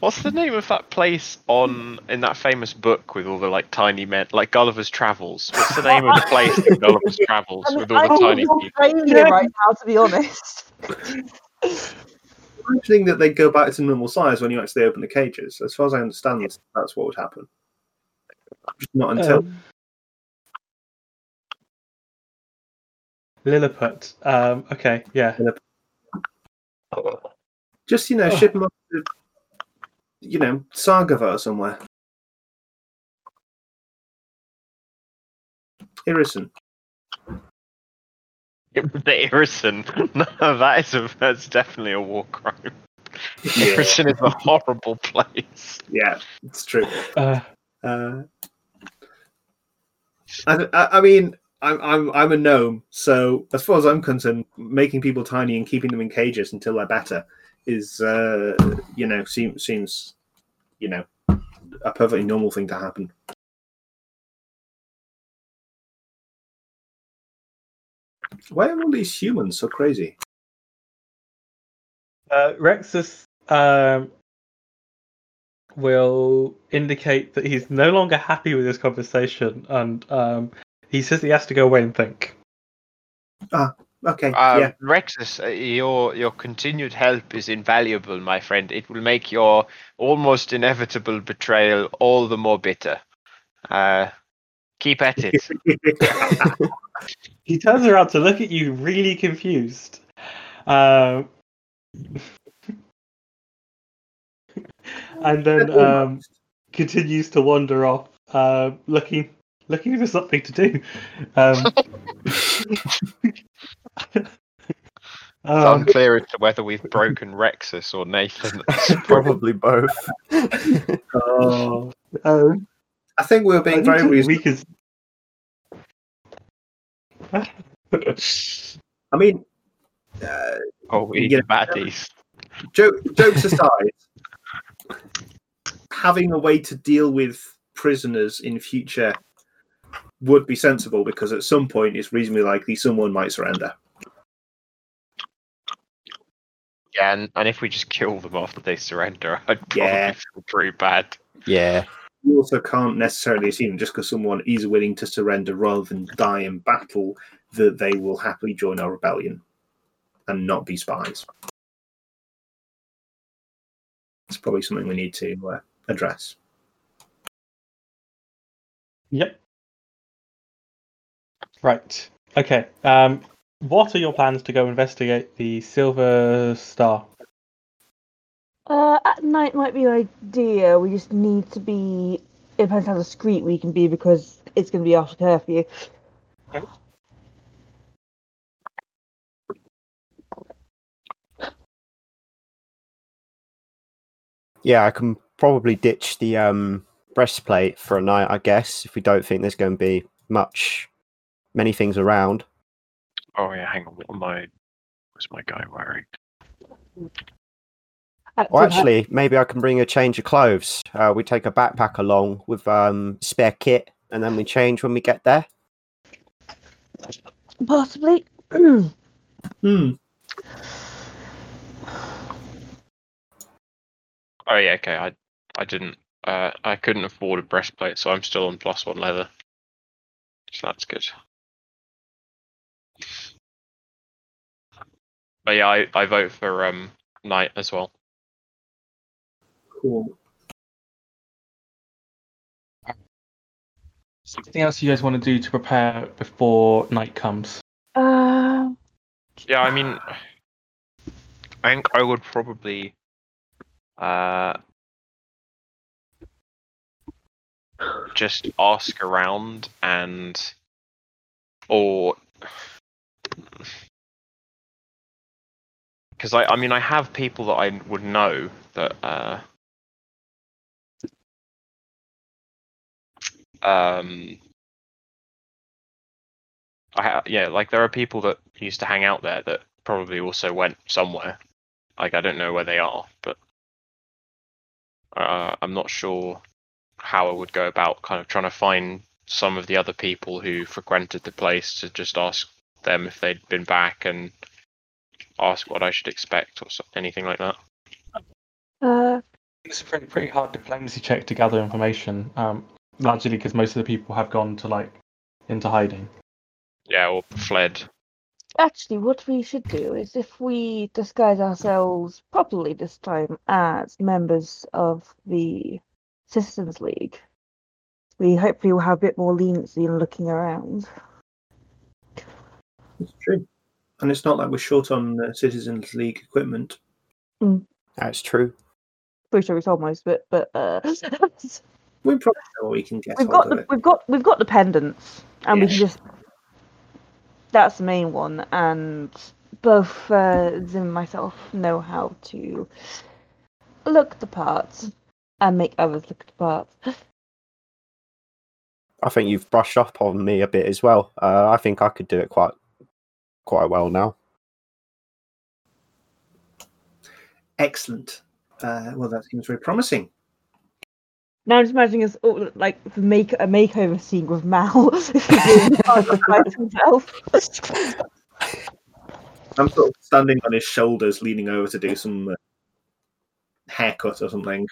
what's the name of that place on in that famous book with all the like tiny men, like Gulliver's Travels? What's the name of the place in Gulliver's Travels I mean, with all I the tiny people? Australia right now, to be honest. Imagining that they go back to normal size when you actually open the cages. As far as I understand, that's what would happen. Not until Um, Lilliput. Um, okay, yeah. Lilliput. just you know Oh. ship them up to you know Sargava somewhere. Irrison. The Irrison. No, that is a that's definitely a war crime. Yeah, Irrison is a horrible place. yeah, it's true. Uh, Uh, I, I I mean, I'm I'm I'm a gnome, so as far as I'm concerned, making people tiny and keeping them in cages until they're better is, uh, you know, seems seems, you know, a perfectly normal thing to happen. Why are all these humans so crazy? uh, Rexus um, will indicate that he's no longer happy with this conversation, and um, he says he has to go away and think. Okay, Um, yeah, Rexus, uh, your your continued help is invaluable, my friend. It will make your almost inevitable betrayal all the more bitter. Uh, keep at it. He turns around to look at you, really confused. Um, and then um, continues to wander off, uh, looking looking for something to do. Um, It's um, unclear as to whether we've broken Rexus or Nathan. Probably both. Oh, um, I think we're being I very think reasonable. we I mean, uh, oh, we Yeah. the baddies. joke, jokes aside, having a way to deal with prisoners in future would be sensible because at some point it's reasonably likely someone might surrender. Yeah, and, and if we just kill them after they surrender, I'd probably Yeah. feel pretty bad. Yeah. You also can't necessarily assume just because someone is willing to surrender rather than die in battle that they will happily join our rebellion and not be spies. It's probably something we need to uh, address. Yep. Right. Okay. Um, what are your plans to go investigate the Silver Star? Uh, at night might be an idea. We just need to be. It depends how discreet we can be because it's going to be after curfew. Yeah, I can probably ditch the um, breastplate for a night, I guess, if we don't think there's going to be much, many things around. Oh yeah, hang on. What am I? What's my guy wearing? Uh, Or did ha- actually, maybe I can bring a change of clothes. Uh, we take a backpack along with um, spare kit, and then we change when we get there. possibly. Hmm. Oh yeah, okay. I I didn't. Uh, I couldn't afford a breastplate, so I'm still on plus one leather. So that's good. But yeah, I, I vote for um knight as well. Cool. Something else you guys want to do to prepare before night comes? uh, Yeah, I mean, I think I would probably uh just ask around and or because I I mean I have people that I would know that uh um I ha- yeah, like there are people that used to hang out there that probably also went somewhere. Like I don't know where they are, but uh, I'm not sure how I would go about kind of trying to find some of the other people who frequented the place to just ask them if they'd been back and ask what I should expect or so- anything like that. uh, It's a pretty, pretty hard diplomacy check to gather information, um, largely because most of the people have gone to like into hiding. Yeah, or fled. actually, what we should do is if we disguise ourselves properly this time as members of the Citizens League, we hopefully will have a bit more leniency in looking around. It's true. And it's not like we're short on uh, Citizens League equipment. That's true. Pretty sure we told most of it, but uh, We probably know what we can get we've got the we've got we've got the pendants, and we can just that's the main one. And both uh, Zim and myself know how to look the parts and make others look the parts. I think you've brushed up on me a bit as well. Uh, I think I could do it quite, quite well now. Excellent. Uh, well, that seems very promising. Now I'm just imagining us all like the make a makeover scene with Mal doing part by himself. I'm sort of standing on his shoulders, leaning over to do some uh, haircut or something.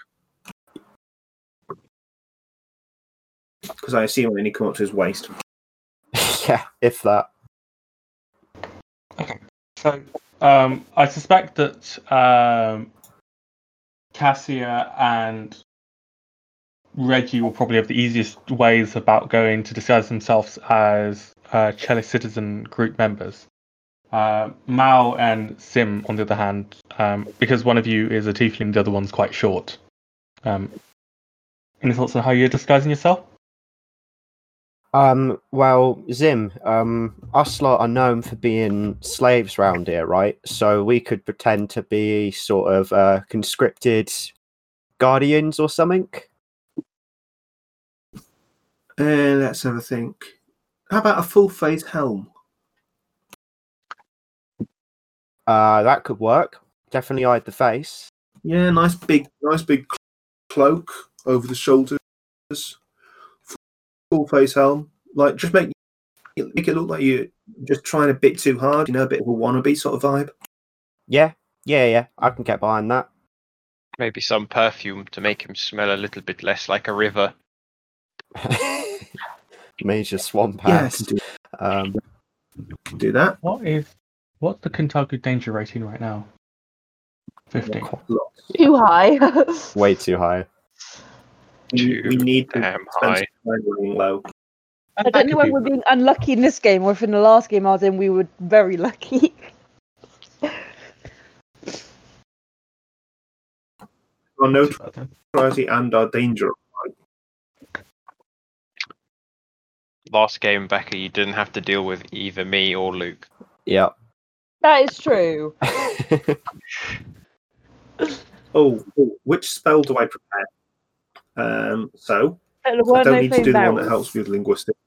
Because I assume I only come up to his waist. yeah, if that. So um, I suspect that um, Cassia and Reggie will probably have the easiest ways about going to disguise themselves as uh, Citizen group members. Uh, Mal and Zim, on the other hand, um, because one of you is a tiefling, the other one's quite short. Um, any thoughts on how you're disguising yourself? Um, well, Zim, um, us lot are known for being slaves round here, right? So we could pretend to be sort of uh, conscripted guardians or something. Uh, let's have a think. How about a full face helm? Uh, that could work. Definitely hide the face. Yeah, nice big, nice big cloak over the shoulders. Full face helm. Like, just make make it look like you're just trying a bit too hard. You know, a bit of a wannabe sort of vibe. Yeah, Yeah, yeah, I can get behind that. Maybe some perfume to make him smell a little bit less like a river. Major swamp Yeah, I house. can do, Um, do that. What is what's the Kintargo danger rating right now? Fifteen. Too high. way too high. We, we need to damn spend high. time running low. I don't know whether we're being unlucky in this game or if in the last game I was in we were very lucky. Our notoriety and our danger. Last game, Becca, you didn't have to deal with either me or Luke. Yep. That is true. Oh, oh, which spell do I prepare? Um, so I don't need to do the one that helps with linguistics.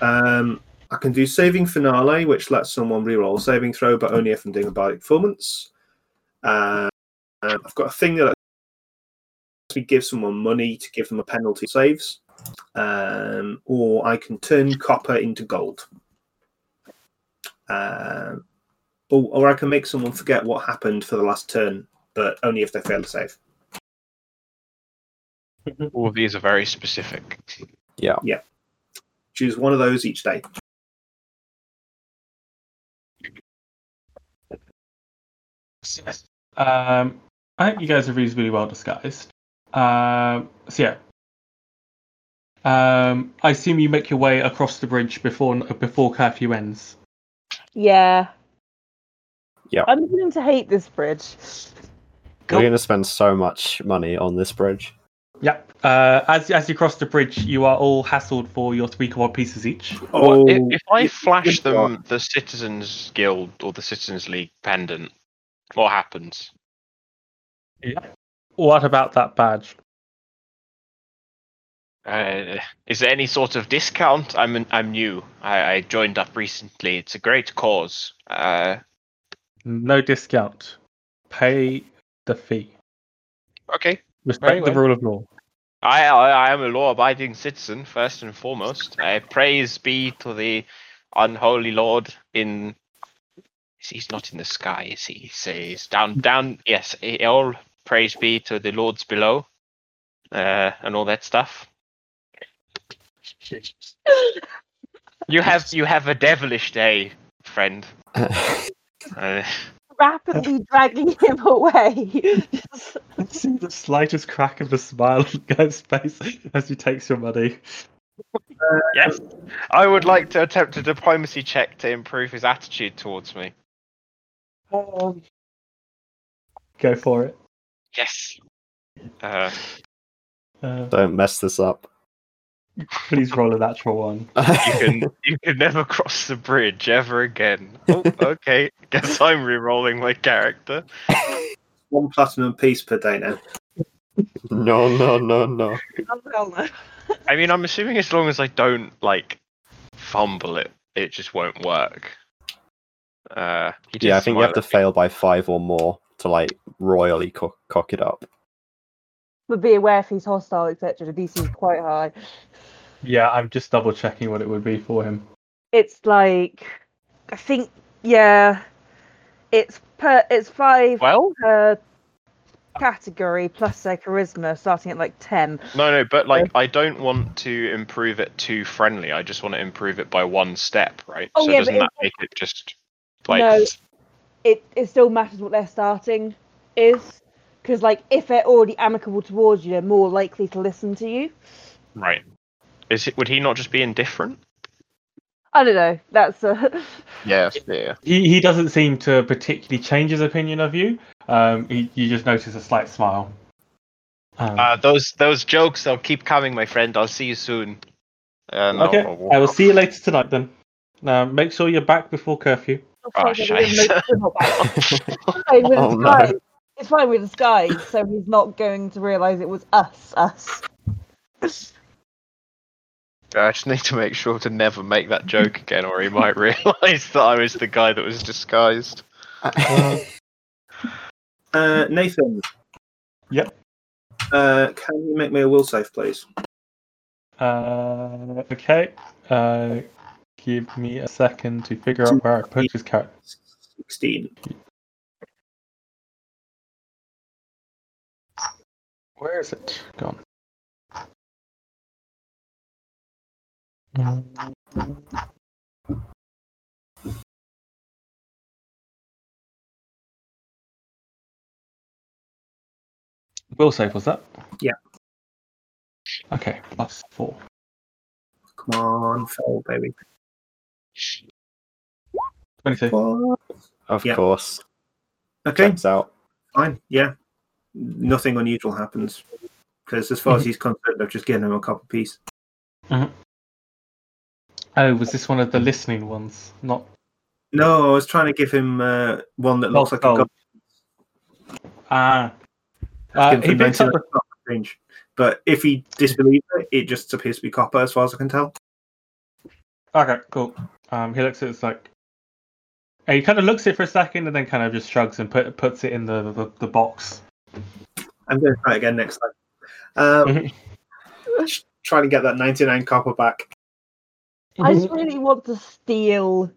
Um, I can do saving finale, which lets someone reroll saving throw, but only if I'm doing a bardic performance. Uh, um, I've got a thing that lets me give someone money to give them a penalty saves, um, or I can turn copper into gold. Um, or, or I can make someone forget what happened for the last turn, but only if they fail to save. All of these are very specific. Yeah. Yeah. Choose one of those each day. Yes. Um, I think you guys are reasonably well disguised. Um, so yeah. Um, I assume you make your way across the bridge before before curfew ends. Yeah. Yeah. I'm beginning to hate this bridge. We're going to spend so much money on this bridge. Yep. Uh, as as you cross the bridge, you are all hassled for your three gold pieces each. Oh, if, if I flash good them the Citizens Guild or the Citizens League pendant, what happens? Yeah. What about that badge? Uh, is there any sort of discount? I'm an, I'm new. I, I joined up recently. It's a great cause. Uh, No discount. Pay the fee. okay. Respect Very the rule of law. I, I I am a law-abiding citizen first and foremost. Uh, praise be to the unholy Lord in. He's not in the sky, is he? He says down, down. Yes, all praise be to the lords below, uh, and all that stuff. You have you have a devilish day, friend. Uh, Rapidly dragging him away. I see the slightest crack of a smile on the guy's face as he takes your money. yes, I would like to attempt a diplomacy check to improve his attitude towards me. Um, go for it. Yes. Uh, Uh, Don't mess this up. Please roll a natural one. you can you can never cross the bridge ever again. Oh, okay. Guess I'm re-rolling my character. one platinum piece per day now. no, no, no, no. No. I mean, I'm assuming as long as I don't like fumble it, it just won't work. Uh, he Yeah, I think you have to smiled fail by five or more to like royally co- cock it up. But be aware if he's hostile, etc. The DC is quite high. Yeah, I'm just double checking what it would be for him. It's like, I think, yeah, it's per it's five. Well, per category plus their charisma, starting at like ten. no, no, but like I don't want to improve it too friendly. I just want to improve it by one step, right? Oh, so yeah, doesn't but that make it just like No. It it still matters what their starting is, because like if they're already amicable towards you, they're more likely to listen to you. right? Is it? Would he not just be indifferent? I don't know. That's uh, Yes. Yeah. He he doesn't seem to particularly change his opinion of you. Um, he, you just notice a slight smile. Um, Uh, those those jokes they'll keep coming, my friend. I'll see you soon. Uh, no, okay, I'll I will see you later tonight then. Now make sure you're back before curfew. Oh, Okay, then we're shite. not- we're not back. It's fine Oh, no. It's fine with the sky, so he's not going to realise it was us. Us. I just need to make sure to never make that joke again, or he might realise that I was the guy that was disguised. Uh, uh, Nathan. Yep. Uh, can you make me a will safe, please? Uh, okay. Uh, give me a second to figure out where I put his character. 16. Where is it gone? Will save was that? Yeah. Okay, plus four. Come on, Phil, baby. Twenty-two. What? Of Yeah. course. Okay, Checks out. fine. Yeah, nothing unusual happens because as far as mm-hmm. he's concerned, I've just given him a copper piece. Mm-hmm. Oh, was this one of the listening ones? Not. No, I was trying to give him uh, one that looks like a Oh. gold. Ah. Uh, he picks up 99 copper range. But if he disbelieves it, it just appears to be copper, as far as I can tell. Okay, cool. Um, he looks at it it's like. and He kind of looks at it for a second and then kind of just shrugs and put, puts it in the, the, the box. I'm going to try it again next time. Um, Mhm. trying to get that 99 copper back. I just really want to steal.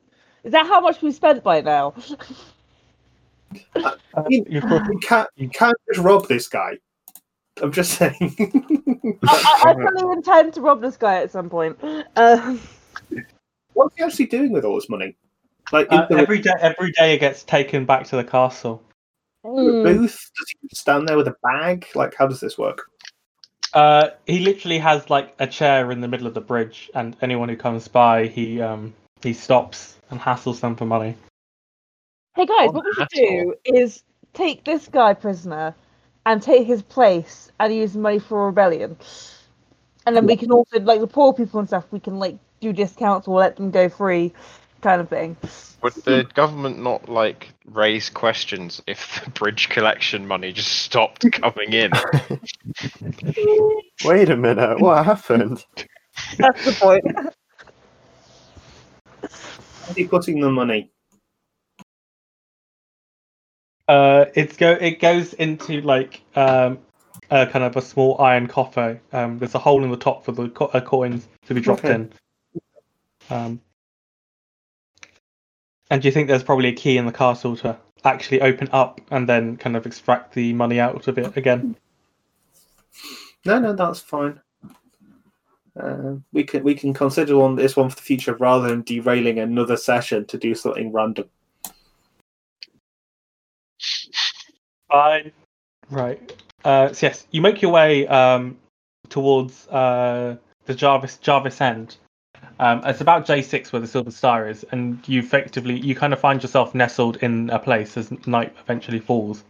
Is that how much we spent by now? Uh, You, you've- can't, you can't just rob this guy. I'm just saying. I, I, I fully intend to rob this guy at some point. Uh, What's he actually doing with all this money? Like, uh, in every day, every day it gets taken back to the castle. mm, booth? Does he stand there with a bag? Like, how does this work? Uh, he literally has like a chair in the middle of the bridge, and anyone who comes by, he um he stops and hassles them for money. Hey guys, Oh, what we should do is take this guy prisoner and take his place and use money for a rebellion. And then we can also like the poor people and stuff, we can like do discounts or let them go free kind of thing. Would the government not like raise questions if the bridge collection money just stopped coming in? Wait a minute, what happened? That's the point. Where's he putting the money? Uh, it's go it goes into like um a kind of a small iron coffer. Um, there's a hole in the top for the co- uh, coins to be dropped Okay. in. Um, and do you think there's probably a key in the castle to actually open up and then kind of extract the money out of it again? No, no, that's fine. Uh, we can we can consider one this one for the future rather than derailing another session to do something random. Fine. Right. Uh, so yes, you make your way um, towards uh, the Jarvis Jarvis end. Um, it's about J6 where the Silver Star is, and you effectively you kind of find yourself nestled in a place as night eventually falls.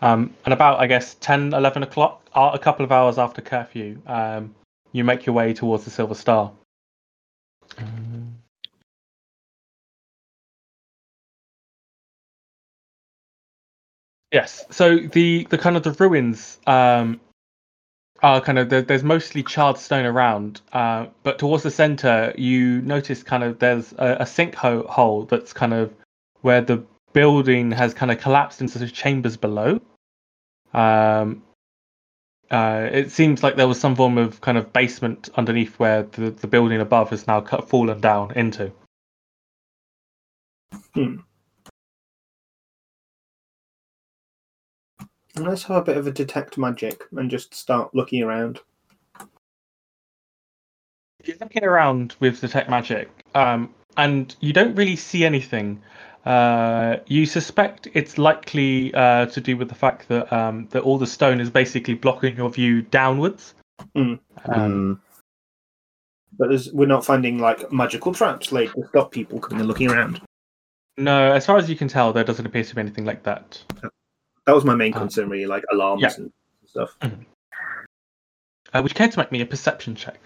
Um, and about I guess 10, 11 o'clock, a couple of hours after curfew, um, you make your way towards the Silver Star. Yes. So the the kind of the ruins um, are kind of there, there's mostly charred stone around, uh, but towards the center you notice kind of there's a, a sinkhole hole that's kind of where the building has kind of collapsed into the chambers below. Um, uh, it seems like there was some form of kind of basement underneath where the, the building above has now cut, fallen down into. And let's have a bit of a detect magic and just start looking around. You're looking around with detect magic, um, and you don't really see anything. Uh, you suspect it's likely uh, to do with the fact that um, that all the stone is basically blocking your view downwards. Hmm. Um, Hmm. But there's, we're not finding like magical traps laid to stop people coming and looking around. no, as far as you can tell, there doesn't appear to be anything like that. That was my main Uh, concern, really, like alarms yeah. and stuff. Uh, would you care to make me a perception check?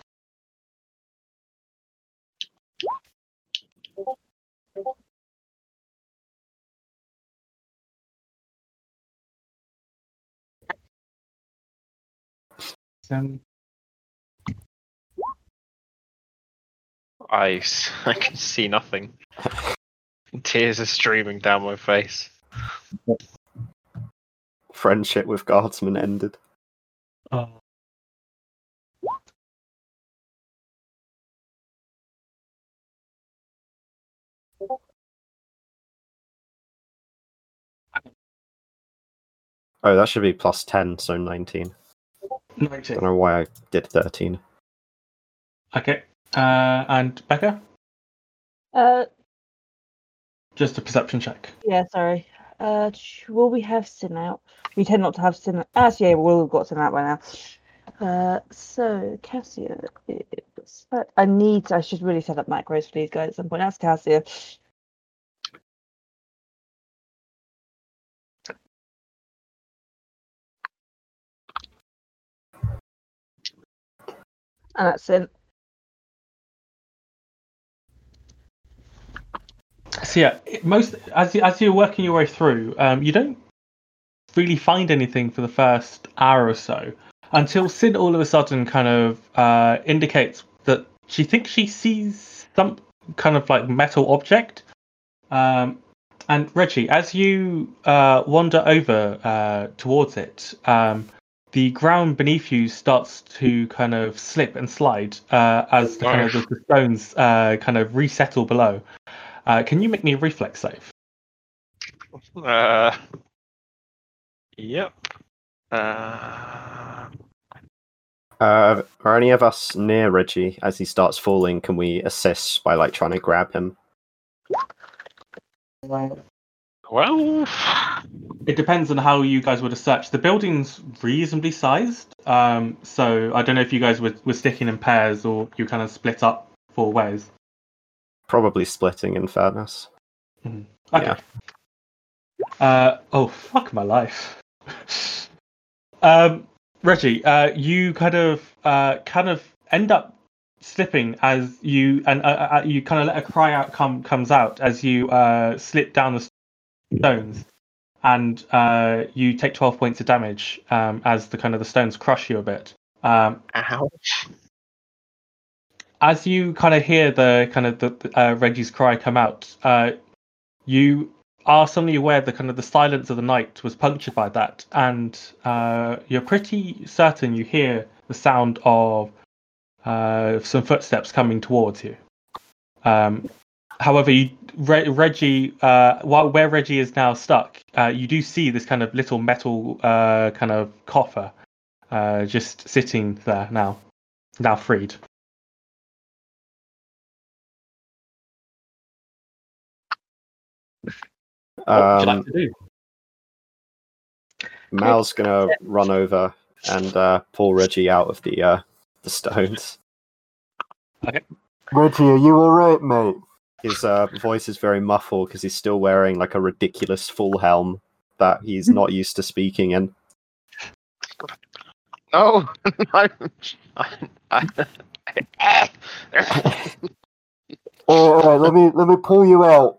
Um, I can see nothing. Tears are streaming down my face. Friendship with guardsmen ended. oh. Oh, that should be plus 10, so 19. 90. don't know why I did 13. Okay. Uh, and Becca? Uh, Just a perception check. yeah, sorry. Uh, will we have sin out? We tend not to have sin. Actually, yeah, we'll have got sin out by now. Uh, so Cassia is. I need. I should really set up macros for these guys at some point. That's Cassia. And that's sin. So yeah, most as you, as you're working your way through, um, you don't really find anything for the first hour or so until Sin all of a sudden kind of uh, indicates that she thinks she sees some kind of like metal object. Um, and Reggie, as you uh, wander over uh, towards it, um, the ground beneath you starts to kind of slip and slide uh, as the, kind of the, the stones uh, kind of resettle below. Uh, can you make me a reflex save? Uh, yep. Uh, Uh, are any of us near Reggie as he starts falling? Can we assist by like trying to grab him? well, It depends on how you guys would have searched. The building's reasonably sized, um, so I don't know if you guys were, were sticking in pairs or you kind of split up four ways. Probably splitting, in fairness. Okay. Yeah. Uh, oh fuck my life. um, Reggie, uh, you kind of uh, kind of end up slipping as you and uh, uh, you kind of let a cry out come comes out as you uh, slip down the stones, and uh, you take twelve points of damage um, as the kind of the stones crush you a bit. Um, ouch. As you kind of hear the kind of the uh, Reggie's cry come out, uh, you are suddenly aware the kind of the silence of the night was punctured by that, and uh, you're pretty certain you hear the sound of uh, some footsteps coming towards you. Um, however, you, Re- Reggie, uh, while where Reggie is now stuck, uh, you do see this kind of little metal uh, kind of coffer uh, just sitting there now, now freed. What would you Um, like to do? Mal's gonna run over and uh, pull Reggie out of the uh, the stones. Reggie, are you alright, mate? His uh, voice is very muffled because he's still wearing like a ridiculous full helm that he's not used to speaking in. No, I'm, I, I, Alright, alright, let me let me pull you out.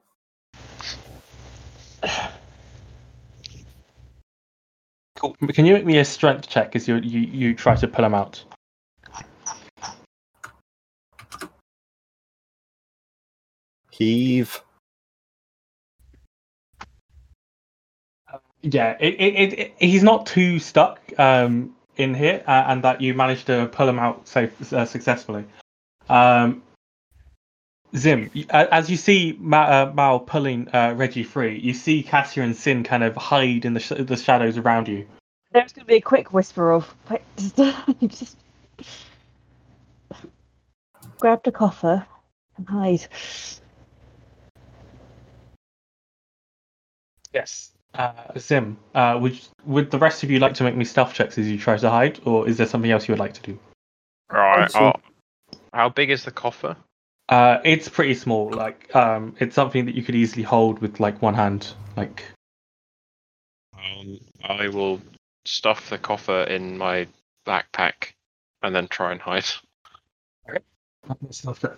Cool. Can you make me a strength check as you you, you try to pull him out? Heave. Yeah, it, it, it, it- he's not too stuck um, in here, uh, and that you managed to pull him out safe, uh, successfully. Um, Zim, as you see Ma- uh, Mal pulling uh, Reggie free, you see Cassia and Sin kind of hide in the, sh- the shadows around you. There's going to be a quick whisper of, quick, just, just grab the coffer and hide. Yes. Uh, Zim, uh, would would the rest of you like to make me stealth checks as you try to hide, or is there something else you would like to do? right. Oh, how big is the coffer? Uh, it's pretty small. Like, um, it's something that you could easily hold with like one hand. Like, Um, I will stuff the coffer in my backpack and then try and hide. stealth check.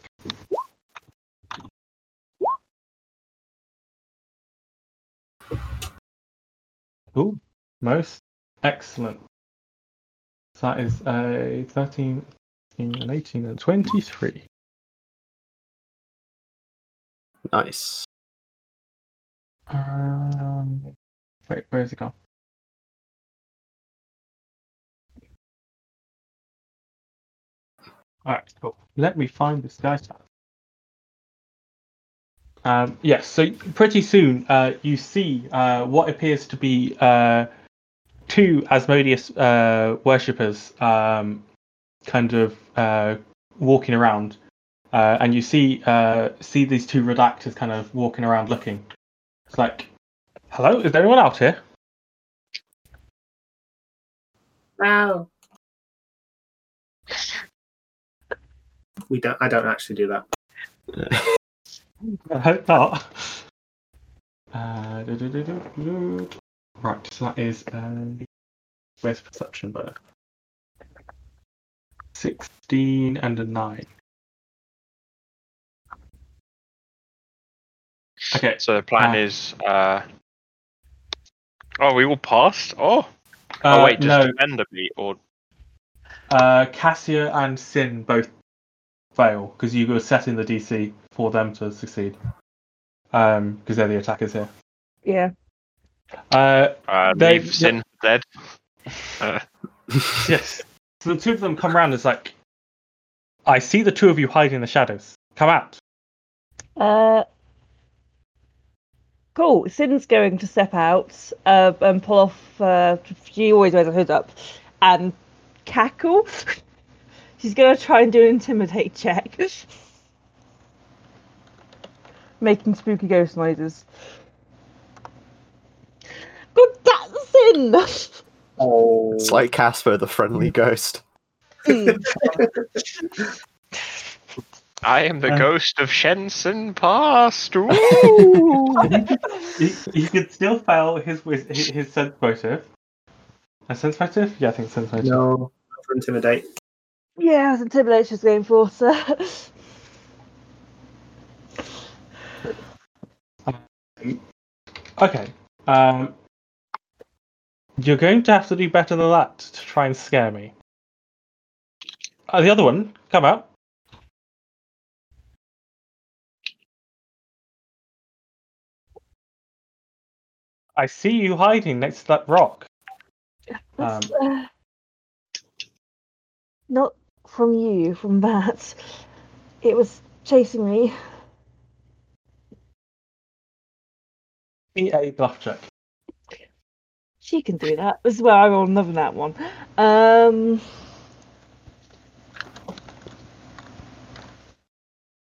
Ooh, most excellent. So that is a 13, 15, and 18, and 23. Nice. Um, wait, where's it gone? Alright, cool. Let me find this tab. Um, yes, so pretty soon uh, you see uh, what appears to be uh, two Asmodeus uh, worshippers um, kind of uh, walking around, uh, and you see uh, see these two redactors kind of walking around looking. It's like, hello, is there anyone out here? Wow. We don't. I don't actually do that. I hope not. Uh, do, do, do, do, do. Right, so that is um, where's perception though? Sixteen and a nine. Okay, So the plan Ah. is. Uh... Oh, we all passed. Oh, uh, oh wait, just no, defender beat or uh, Cassia and Sin both fail because you were setting the DC for them to succeed. Um, because they're the attackers here. Yeah. Uh, uh, They- leave Sin for dead? Uh, Yes. So the two of them come around. It's like, I see the two of you hiding in the shadows. Come out. Uh, cool. Sin's going to step out uh, and pull off. Uh, she always wears a hood up and cackle. She's going to try and do an intimidate check, making spooky ghost noises. Good, that's Sin. Oh, It's like Casper, the friendly ghost. I am the Uh. ghost of Shensen past. Ooh. he, he could still fail his his, his sense motive. A sense motive? Yeah, I think sense motive. no. not For intimidate. yeah, that's intimidate she's going for, sir. Okay. Um, you're going to have to do better than that to try and scare me. Uh, the other one, come out. I see you hiding next to that rock. Um, uh, not from you, from that. It was chasing me. be a bluff check. She can do that. This is where I roll another that one. Um,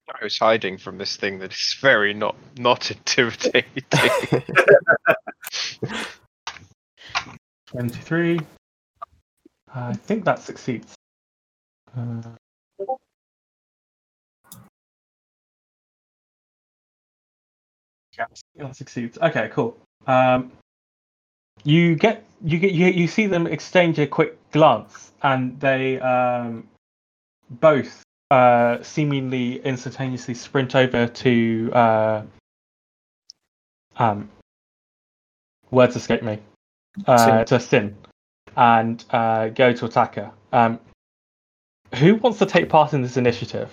I was hiding from this thing that is very not not intimidating. 23. I think that succeeds. Uh, yeah, that succeeds. Okay, cool. Um, you get you get you, you see them exchange a quick glance, and they um, both uh, seemingly instantaneously sprint over to uh, um, words escape me uh, to Sin and uh, go to attack her. Um, who wants to take part in this initiative?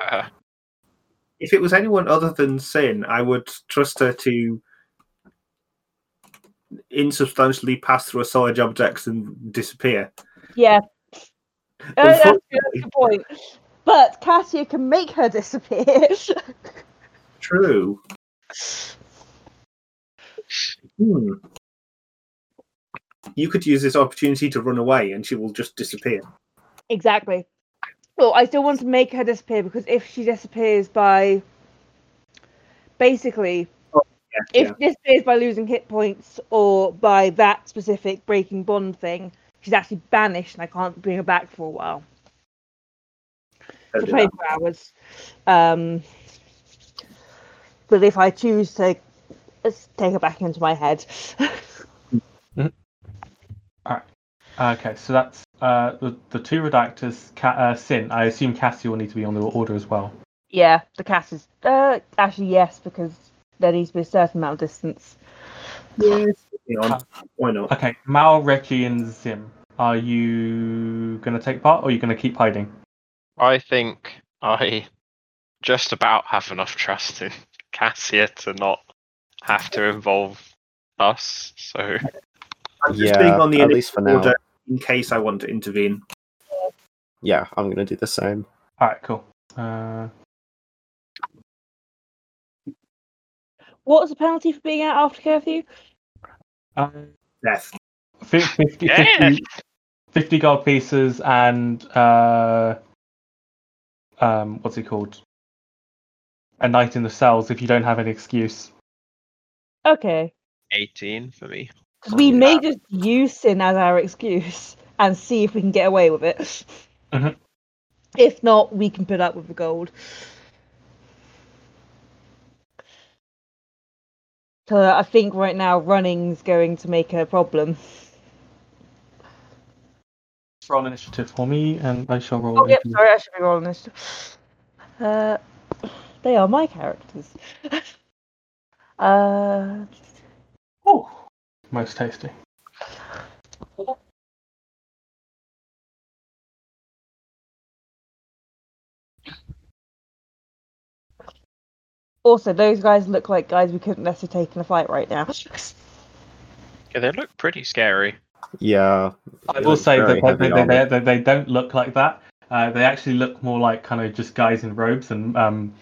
Uh, If it was anyone other than Sin, I would trust her to insubstantially pass through a solid object and disappear. yeah, oh, that's, that's Unfortunately, the point. But Cassia can make her disappear. true. Hmm. You could use this opportunity to run away, and she will just disappear. exactly. Well, I still want to make her disappear because if she disappears by, basically, Yeah, if yeah. disappears by losing hit points or by that specific breaking bond thing, she's actually banished and I can't bring her back for a while. Don't for do that. 24 hours. Um, but if I choose to take her back into my head, Okay, so that's uh, the the two redactors. Ca- uh, Sin. I assume Cassie will need to be on the order as well. yeah, the cat is uh, actually yes because there needs to be a certain amount of distance. Yes. Hang. Why not? Okay, Mal, Reggie, and Zim. Are you going to take part, or are you going to keep hiding? I think I just about have enough trust in Cassia to not have to involve us. So I'm just Yeah, being on the at least for now. order in case I want to intervene. Yeah, I'm going to do the same. All right, cool. Uh, What's the penalty for being out after curfew? Um, Death. fif- 50, Yeah. 50, 50 gold pieces and uh, um, what's it called? A night in the cells if you don't have any excuse. Okay. 18 for me. We may just use sin as our excuse and see if we can get away with it. Mhm. If not, we can put up with the gold. So I think right now running's going to make a problem. Roll initiative for me, and I shall roll. Oh, yep, initiative. sorry, I should be rolling this. Uh, they are my characters. uh, Oh, most tasty. also, those guys look like guys we couldn't necessarily take in a fight right now. Yeah, they look pretty scary. Yeah. I will say that they, they, they, they, they don't look like that. Uh, they actually look more like kind of just guys in robes and um,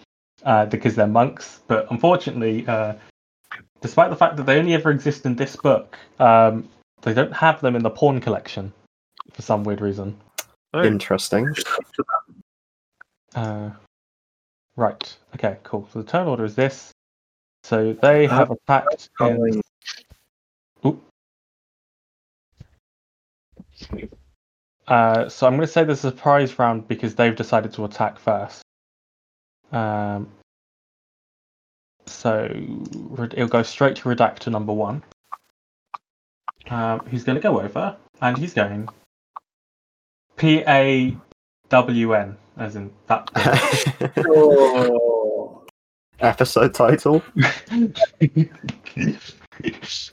uh, because they're monks. But unfortunately, uh, despite the fact that they only ever exist in this book, um, they don't have them in the pawn collection for some weird reason. Oh, Interesting. Uh, right. Okay. Cool. So the turn order is this. So they have attacked in. Oop. Uh, so I'm going to say the surprise round because they've decided to attack first. Um, so it'll go straight to redactor number one. Um, he's going to go over and he's going P A W N, as in that. Oh. Episode title. This is-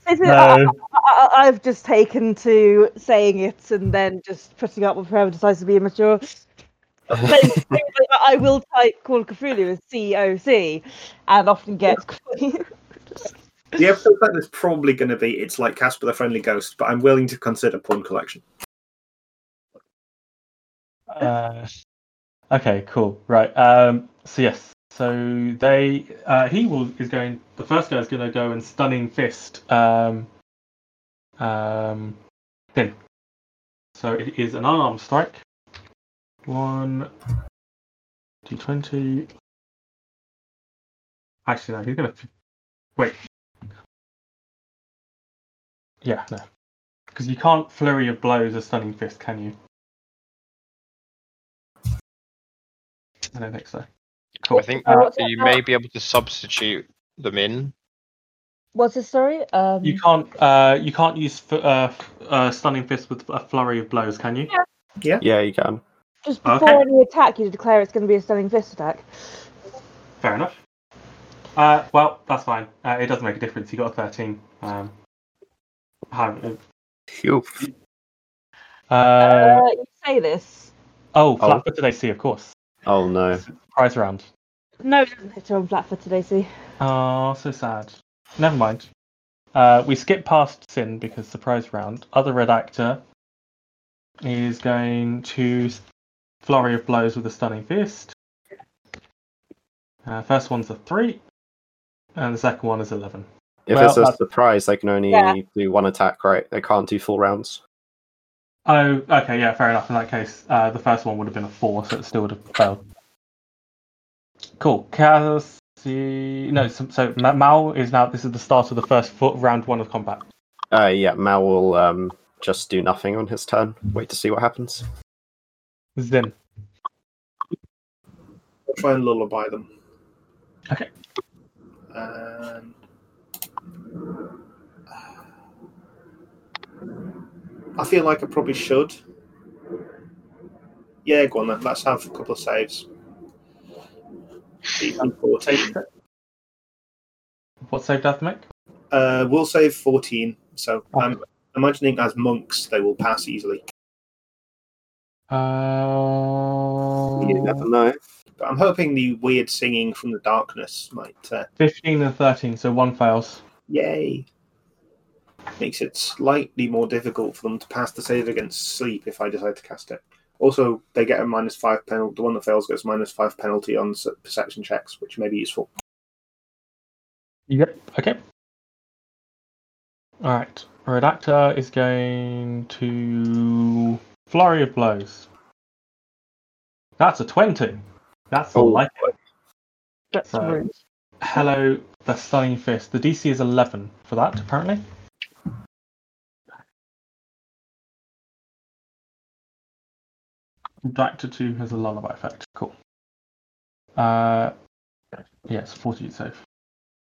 I, no. I, I've just taken to saying it and then just putting up with whoever decides to be immature. But I will type Call of Cthulhu as COC and often get The episode title is probably going to be "It's like Casper the Friendly Ghost," but I'm willing to consider Pawn Collection. Uh, okay, cool. Right. Um, so yes. So they uh, he will is going. The first guy is going to go and stunning fist. Um, um, Finn. So it is an arm strike. One, two twenty. Actually, no. He's going to wait. Yeah, no. Because you can't flurry of blows a stunning fist, can you? I don't think so. Cool. I think Uh, what's you may be able to substitute them in. What's the story? Um, you can't. Uh, you can't use f- uh, f- uh, stunning fist with a flurry of blows, can you? Yeah. Yeah, yeah, you can. Just before okay. any attack, you declare it's going to be a stunning fist attack. Fair enough. Uh, well, that's fine. Uh, it doesn't make a difference. You got a thirteen. Um, how- uh, Uh, you say this. oh, oh. flat-footed AC, of course. Oh no. Prize round. No, it doesn't hit her on flat foot today, see. Oh, so sad. Never mind. Uh, we skip past Sin because surprise round. Other redactor is going to s- flurry of blows with a stunning fist. Uh, first one's a three, and the second one is eleven. If Well, it's a that's- surprise, they can only Yeah. do one attack, right? They can't do full rounds. Oh, okay, yeah, fair enough. In that case, uh, the first one would have been a four, so it still would have failed. Cool. Cassie, no, so, so Ma- Mal is now. This is the start of the first foot round one of combat. Uh, yeah, Mal will um, just do nothing on his turn. Wait to see what happens. Zim. I'll try and lullaby them. Okay. And I feel like I probably should. Yeah, go on then. Let's have a couple of saves. Even 14. What save do I have to make? Uh, we'll save 14. So Oh. I'm imagining as monks they will pass easily. Uh, You never know. But I'm hoping the weird singing from the darkness might. Uh, 15 and 13, so one fails. yay! Makes it slightly more difficult for them to pass the save against sleep if I decide to cast it. Also, they get a minus five penalty. The one that fails gets minus five penalty on perception checks, which may be useful. Yep. Okay. All right. Redactor is going to flurry of blows. That's a twenty. That's Oh. all like it. That's So- rude. Hello, the stunning fist. The DC is eleven for that apparently. Redactor two has a lullaby effect. Cool. Uh, yes, forty safe.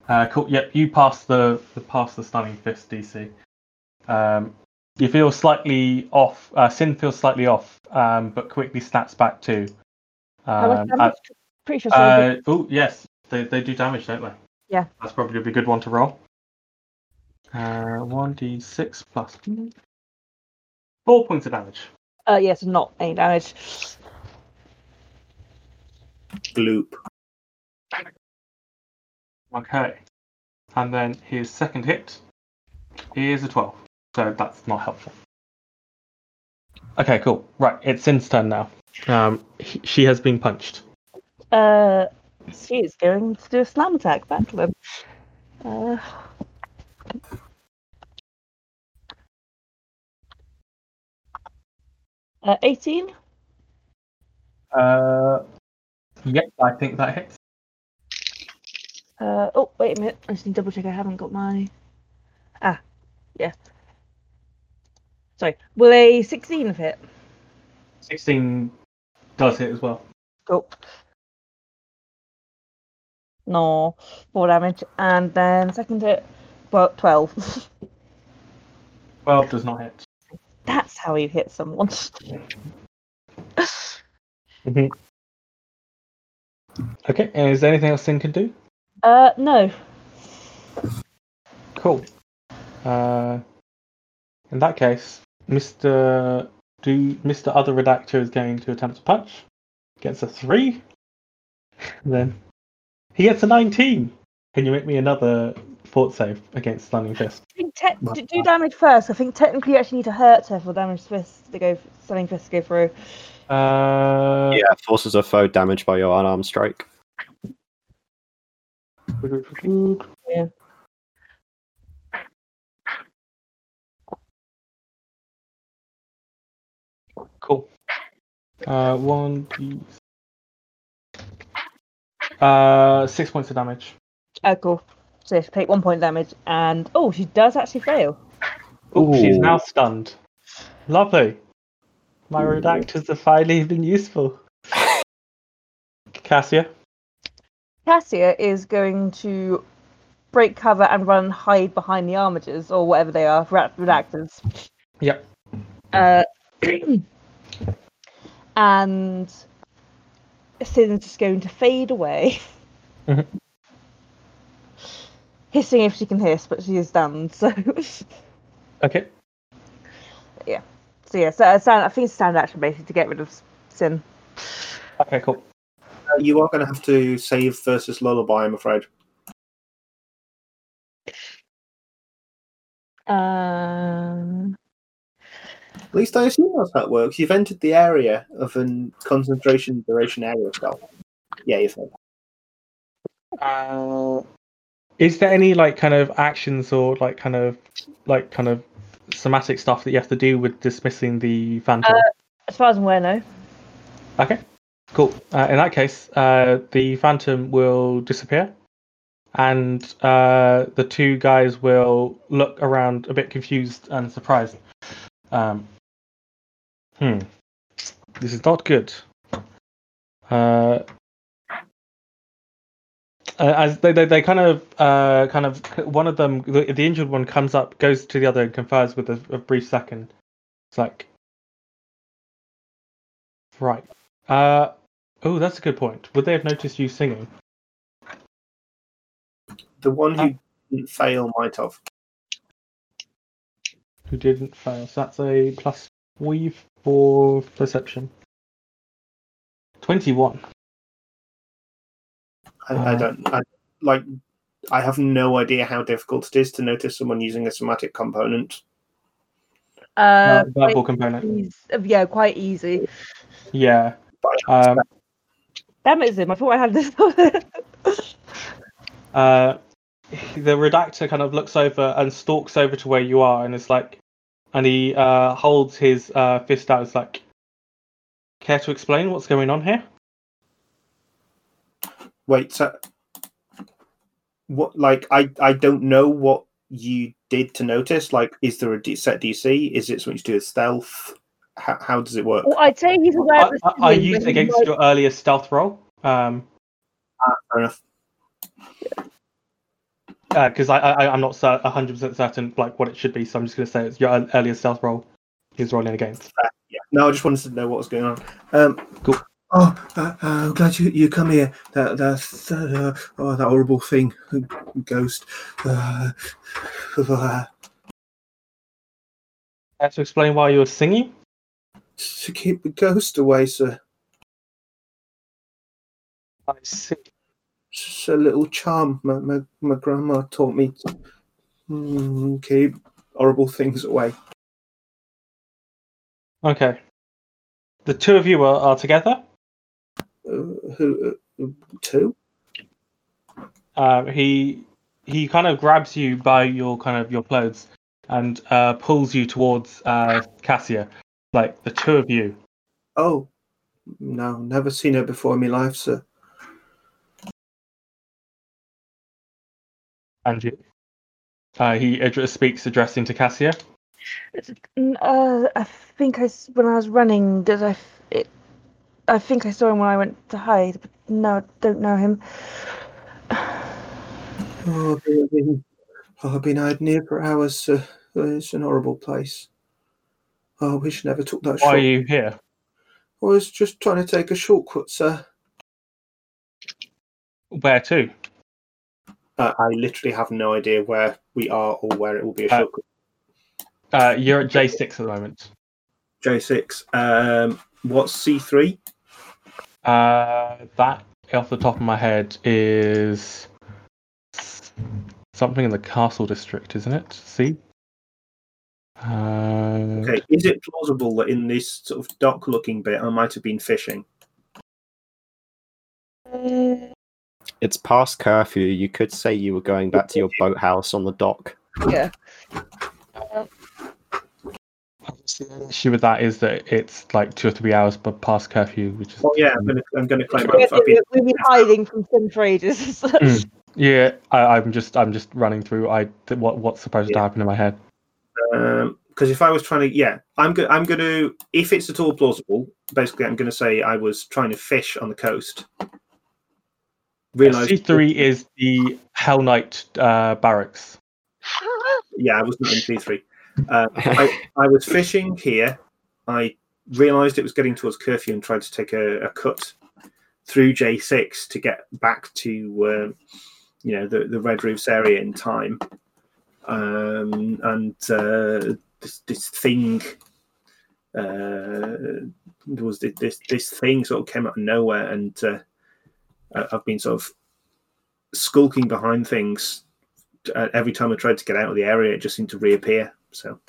Uh, cool. Yep, you pass the, the pass the stunning fist DC. Um, you feel slightly off. Uh, Sin feels slightly off, um, but quickly snaps back too. How much Um, damage? Pretty sure. uh, oh yes, they they do damage, don't they? Yeah. That's probably a good one to roll. Uh, one d six plus four points of damage. uh, yes, not any damage. Gloop. Okay. And then his second hit is a twelve, so that's not helpful. Okay, cool. Right, it's Sin's turn now. Um, he, she has been punched. Uh, she is going to do a slam attack back to him. Uh, uh, 18? Uh, yep, I think that hits. Uh, oh, wait a minute. I just need to double check I haven't got my. Ah, yeah. Sorry. Will a 16 have hit? Sixteen does hit as well. Cool. No, 4 damage. And then second hit, well, 12. Twelve does not hit. That's how you hit someone. Okay, and is there anything else Sin can do? Uh, no. Cool. Uh, in that case, Mr. Do Mr. Other Redactor is going to attempt to punch. Gets a three. then he gets a nineteen. Can you make me another fort save against stunning fist? I think te- do, do damage first. I think technically you actually need to hurt her for damage fist to go, stunning fist to go through. Uh, Yeah, forces a foe damaged by your unarmed strike. Yeah. Cool. Uh, one, d- uh, six points of damage. Oh, cool. So you have take one point damage, and oh, she does actually fail. Oh, she's now stunned. Lovely. My redactors have finally been useful. Cassia. Cassia is going to break cover and run and hide behind the armatures or whatever they are, red- redactors. Yep. Uh, and Sin's just going to fade away. Mhm. Hissing if she can hiss, but she is done, So, Okay. Yeah. So yeah, so uh, stand, I think it's stand action basically to get rid of Sin. Okay, cool. Uh, you are going to have to save versus lullaby, I'm afraid. Um, At least I assume that's how it works. You've entered the area of a concentration duration area spell. Yeah, you've failed. Uh, is there any like kind of actions or like kind of like kind of somatic stuff that you have to do with dismissing the phantom? as far as I'm aware, no. Okay, cool. Uh, in that case, uh, the phantom will disappear, and uh, the two guys will look around a bit confused and surprised. Um, hmm, this is not good. Uh, uh, as they, they, they kind of uh, kind of one of them the, the injured one comes up goes to the other and confers with a, a brief second. It's like right. Uh oh that's a good point. Would they have noticed you singing? The one who Uh. didn't fail might have. who didn't fail. So that's a plus three for perception 21 I, I Uh. don't. I, like, I have no idea how difficult it is to notice someone using a somatic component. Uh, verbal component eas- yeah, quite easy. yeah But I um, Damn it, Zim! I thought I had this. Uh, the redactor kind of looks over and stalks over to where you are, and it's like, and he uh, holds his uh, fist out. It's like, care to explain what's going on here? Wait, so what? Like, I I don't know what you did to notice. Like, is there a D- set DC? Is it something to do with stealth? How, how does it work? Well, I'd say he's aware I, of the I, I used against might- your earlier stealth roll. Um, Ah, fair enough. Because I, I I'm not cer- 100% certain like what it should be, so I'm just going to say it's your ear- earlier stealth roll. He's rolling against. Yeah. No, I just wanted to know what was going on. Um, Cool. Oh, uh, uh, I'm glad you, you come here. That that, uh, oh, that horrible thing, ghost. Uh, uh, to explain why you're singing? to keep the ghost away, sir. I see. It's a little charm my, my, my grandma taught me to mm, keep horrible things away. Okay. The two of you are, are together. Uh, who? Uh, two? Uh, he he kind of grabs you by your kind of your clothes and uh, pulls you towards uh, Cassia. Like the two of you. Oh, no, never seen her before in my life, sir. And. Uh, he addre- speaks addressing to Cassia. Uh, I think I s- when I was running, did I? f- It, I think I saw him when I went to hide, but no, I don't know him. Oh, I've been, I've been, I've hiding here for hours, sir. Uh, It's an horrible place. Oh, I wish I never took that Why are you here? I was just trying to take a shortcut, sir. Where to? Uh, I literally have no idea where we are or where it will be a Uh, shortcut. Uh, you're at J6 at the moment. J6. Um, what's C3? Uh, that off the top of my head is something in the castle district, isn't it? See. Uh, Okay. Is it plausible that in this sort of dock looking bit I might have been fishing? It's past curfew. You could say you were going back to your boathouse on the dock. yeah. the issue with that is that it's like two or three hours b- past curfew, which is Oh yeah, I'm gonna I'm gonna claim We've I've, I've been been, we've been hiding from Sin for ages. Mm. yeah. I, I'm just I'm just running through I th- what what's supposed to happen in my head. Um, because if I was trying to, yeah, I'm go- I'm going to, if it's at all plausible, basically, I'm going to say I was trying to fish on the coast. Realized, C3 is the Hellknight uh, barracks. yeah, I was not in C3. Uh, I, I was fishing here. I realized it was getting towards curfew and tried to take a, a cut through J6 to get back to, um, you know, the, the Red Roofs area in time. Um, and uh, this, this thing, uh, there was this this thing sort of came out of nowhere, and uh, I- I've been sort of skulking behind things uh, every time I tried to get out of the area, it just seemed to reappear. So,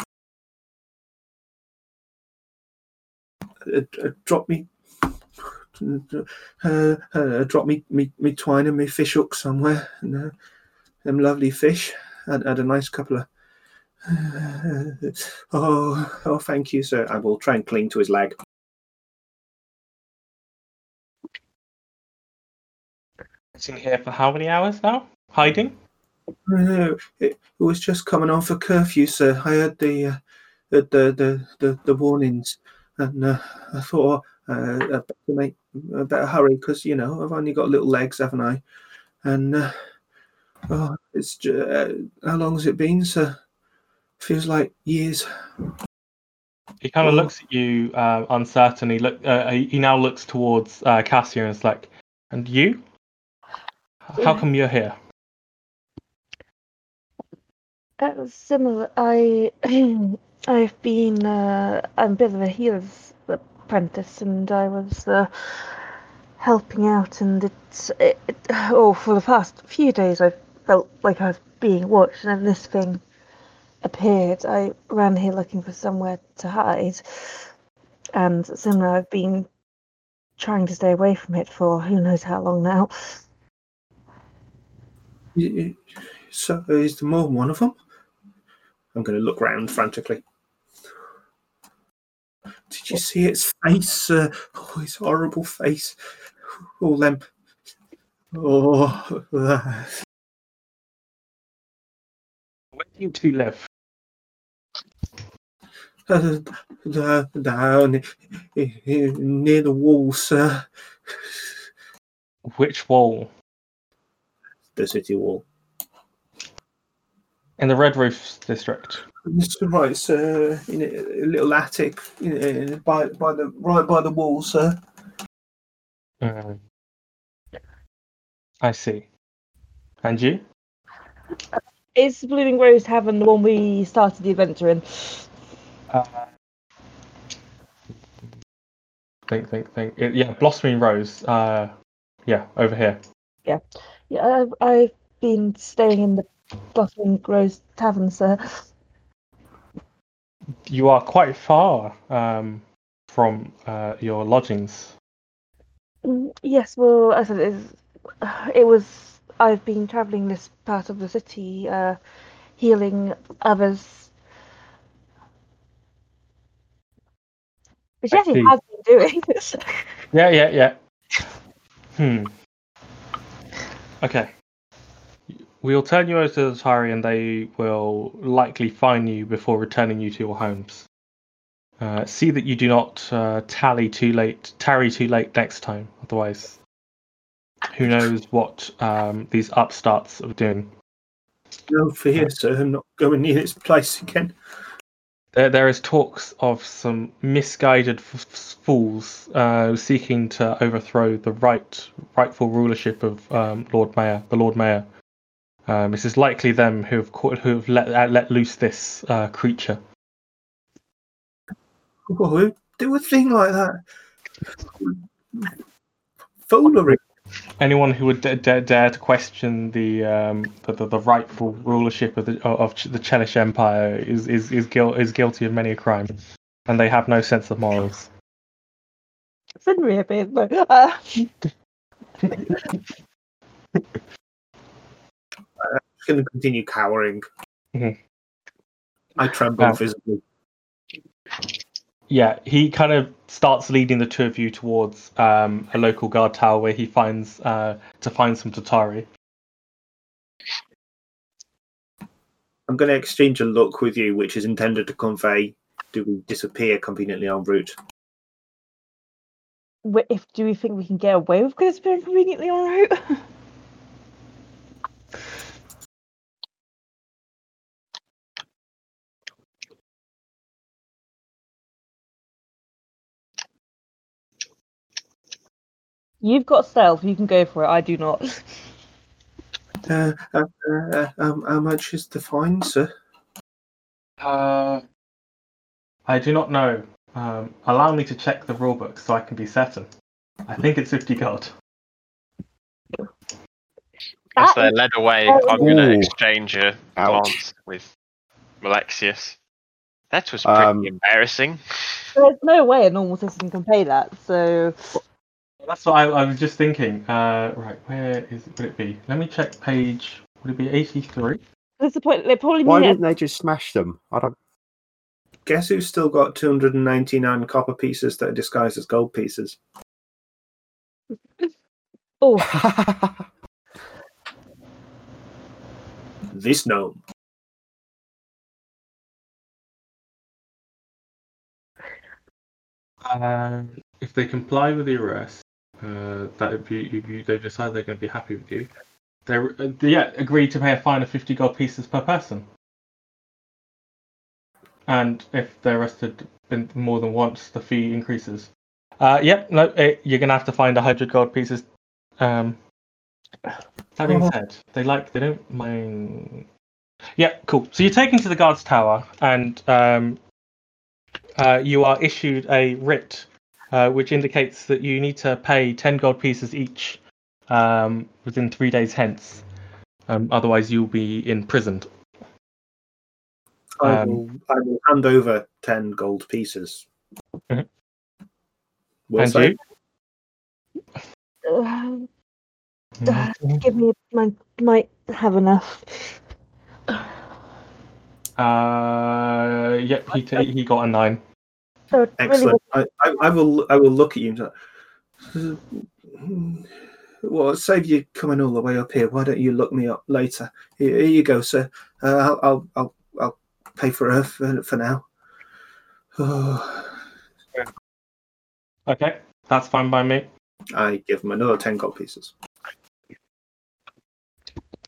uh, uh, drop me, uh, uh, drop me, me, me twine and me fish hook somewhere, and uh, them lovely fish. Had, had a nice couple of. oh, oh, thank you, sir. I will try and cling to his leg. Sitting here for how many hours now? Hiding? No, it, it was just coming on for curfew, sir. I heard the uh, the, the, the the the warnings, and uh, I thought uh, I better make I better hurry because you know I've only got little legs, haven't I? And uh, oh, it's uh, how long has it been, sir? Feels like years. He kind of Oh. looks at you uh, uncertainly. Look, uh, he now looks towards uh, Cassia and is like, "And you? How come you're here?" It was similar. I I've been uh, I'm a bit of a healer's apprentice, and I was uh, helping out, and it's it, it, oh for the past few days I felt like I was being watched, and then this thing appeared. I ran here looking for somewhere to hide, and similar. I've been trying to stay away from it for who knows how long now. So is there more than one of them? I'm going to look round frantically. Did you see its face, sir? Oh, its horrible face. All them. Oh, uh, Where do you two live? uh, uh, down near the wall, sir. Which wall? The city wall. In the Red Roofs district. That's right, sir. In a, a little attic, in a, by by the right by the wall, sir. Mm. I see. And you? Is Blooming Rose Tavern the one we started the adventure in? Uh, think, think, think. It- yeah, Blossoming Rose. Uh, yeah, over here. Yeah, I've, I've been staying in the Blossoming Rose Tavern, sir. You are quite far um, from uh, your lodgings. Mm, Yes, well, as it's, it was. I've been travelling this part of the city, uh, healing others. Which see. has been doing. Yeah, yeah, yeah. Hmm. Okay. We'll turn you over to the Dottari and they will likely fine you before returning you to your homes. Uh, see that you do not uh, tally too late, tarry too late next time. Otherwise, who knows what um, these upstarts are doing. No fear, sir. I'm not going near this place again. There, there is talks of some misguided f- fools uh, seeking to overthrow the right rightful rulership of um, Lord Mayor, the Lord Mayor. Um, this is likely them who have caught, who have let uh, let loose this uh, creature. Who do a thing like that? Foolery. Anyone who would da- da- dare to question the, um, the, the the rightful rulership of the of Ch- the Chelish Empire is is is, guil- is guilty of many a crime, and they have no sense of morals. Finry a bit, but uh, just going to continue cowering. Mhm. I tremble Wow. visibly. Yeah, he kind of starts leading the two of you towards um, a local guard tower where he finds uh, to find some Dottari. I'm going to exchange a look with you, which is intended to convey do we disappear conveniently en route? if do we think we can get away with this being conveniently en route? You've got stealth. You can go for it. I do not. Uh, uh, uh, um, how much is the fine, sir? Uh, I do not know. Um, allow me to check the rulebook so I can be certain. I think it's 50 gold. As That they're led away. I'm going to Ooh. exchange a Ouch. glance with Malexius. That was pretty Um, embarrassing. There's no way a normal citizen can pay that. So That's what I, I was just thinking. Uh, right, where is would it be? Let me check page. Would it be 83? that's the point. They probably Why didn't they just smash them? I don't. Guess who's still got 299 copper pieces that are disguised as gold pieces? Oh, This gnome. Uh, if they comply with the arrest, uh, that if you, if you they decide they're going to be happy with you, they uh, yeah agree to pay a fine of 50 gold pieces per person. And if they're arrested more than once, the fee increases. Uh, yep, no, eh, you're going to have to find a 100 gold pieces. Um, that being Oh. said, they like they don't mind. Yeah, cool. So you're taken to the guards tower, and um, uh, you are issued a writ, uh, which indicates that you need to pay 10 gold pieces each um, within three days hence. Um, otherwise, you'll be imprisoned. I, Um, will, I will hand over 10 gold pieces. Mhm. Will and say. you? uh, give me. I might have enough. Uh, yep, he t- he got a nine. So it really Excellent. I, I, I will. I will look at you. And say, well, save you coming all the way up here. Why don't you look me up later? Here, here you go, sir. Uh, I'll, I'll, I'll, I'll pay for her for, for now. Oh, Okay, that's fine by me. I give him another ten gold pieces.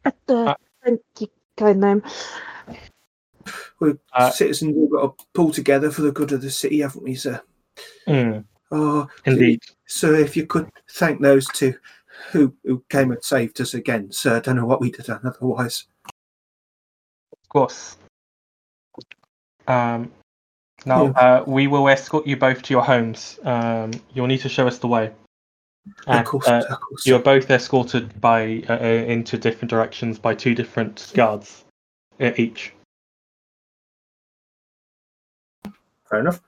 uh, Uh, thank you, kind name. We Uh, citizens have got to pull together for the good of the city, haven't we, sir? mm, Oh, indeed. sir, if you could thank those two who who came and saved us again, sir. I don't know what we'd have done otherwise. Of course. Um, now, uh, we will escort you both to your homes. Um, you'll need to show us the way. And, of course, uh, of course. you are both escorted by uh, uh, into different directions by two different guards uh, each. Fair enough.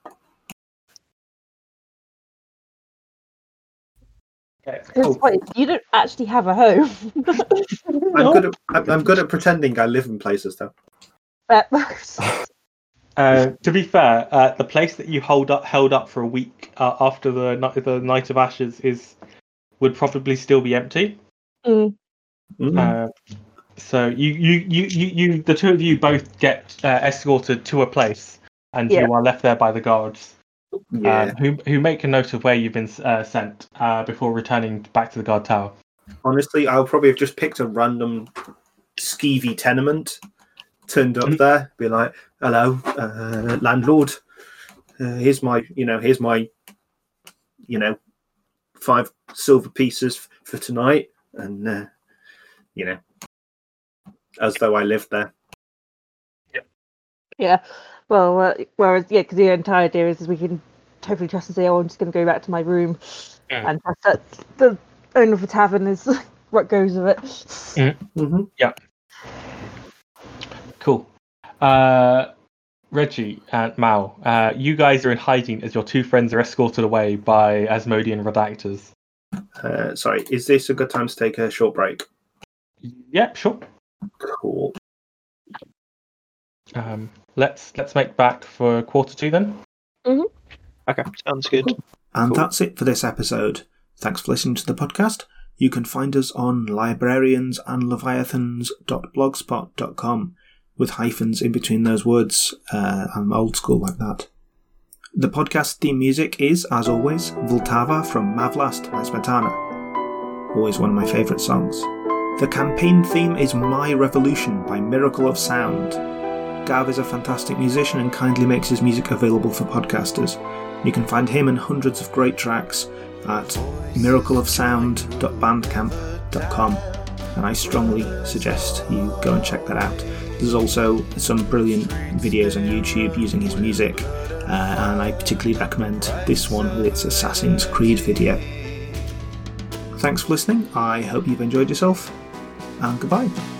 It's Oh. funny, you don't actually have a home. I'm good at I'm, I'm good at pretending I live in places though. But- Uh, to be fair, uh, the place that you hold up held up for a week uh, after the night the night of ashes is would probably still be empty. Mm, Mm. Uh, so you, you, you, you, you, the two of you both get uh, escorted to a place, and Yeah. you are left there by the guards, yeah. um, who who make a note of where you've been uh, sent uh, before returning back to the guard tower. Honestly, I'll probably have just picked a random skeevy tenement, turned up Mhm. there, be like, "Hello, uh, landlord. Uh, here's my, you know, here's my, you know, five silver pieces f- for tonight," and uh, you know, as though I lived there. yeah. Well, uh, whereas yeah, because the entire idea is, is we can totally trust and say, "Oh, I'm just going to go back to my room," Mm. and trust that the owner of the tavern is what goes of it. Mm-hmm. Yeah. Cool. Uh, Reggie and Mal, uh, you guys are in hiding as your two friends are escorted away by Asmodean redactors. Uh, sorry, is this a good time to take a short break? Yeah, sure. Cool. Um, let's let's make back for quarter two then. Okay, sounds good. And Cool. that's it for this episode. Thanks for listening to the podcast. You can find us on librariansandleviathans.blogspot.com with hyphens in between those words. Uh, I'm old school like that. The podcast theme music is, as always, Vltava from Má vlast by Smetana. Always one of my favourite songs. The campaign theme is My Revolution by Miracle of Sound. Gav is a fantastic musician and kindly makes his music available for podcasters. You can find him and hundreds of great tracks at miracleofsound.bandcamp.com and I strongly suggest you go and check that out. There's also some brilliant videos on YouTube using his music, uh, and I particularly recommend this one with its Assassin's Creed video. Thanks for listening, I hope you've enjoyed yourself, and goodbye.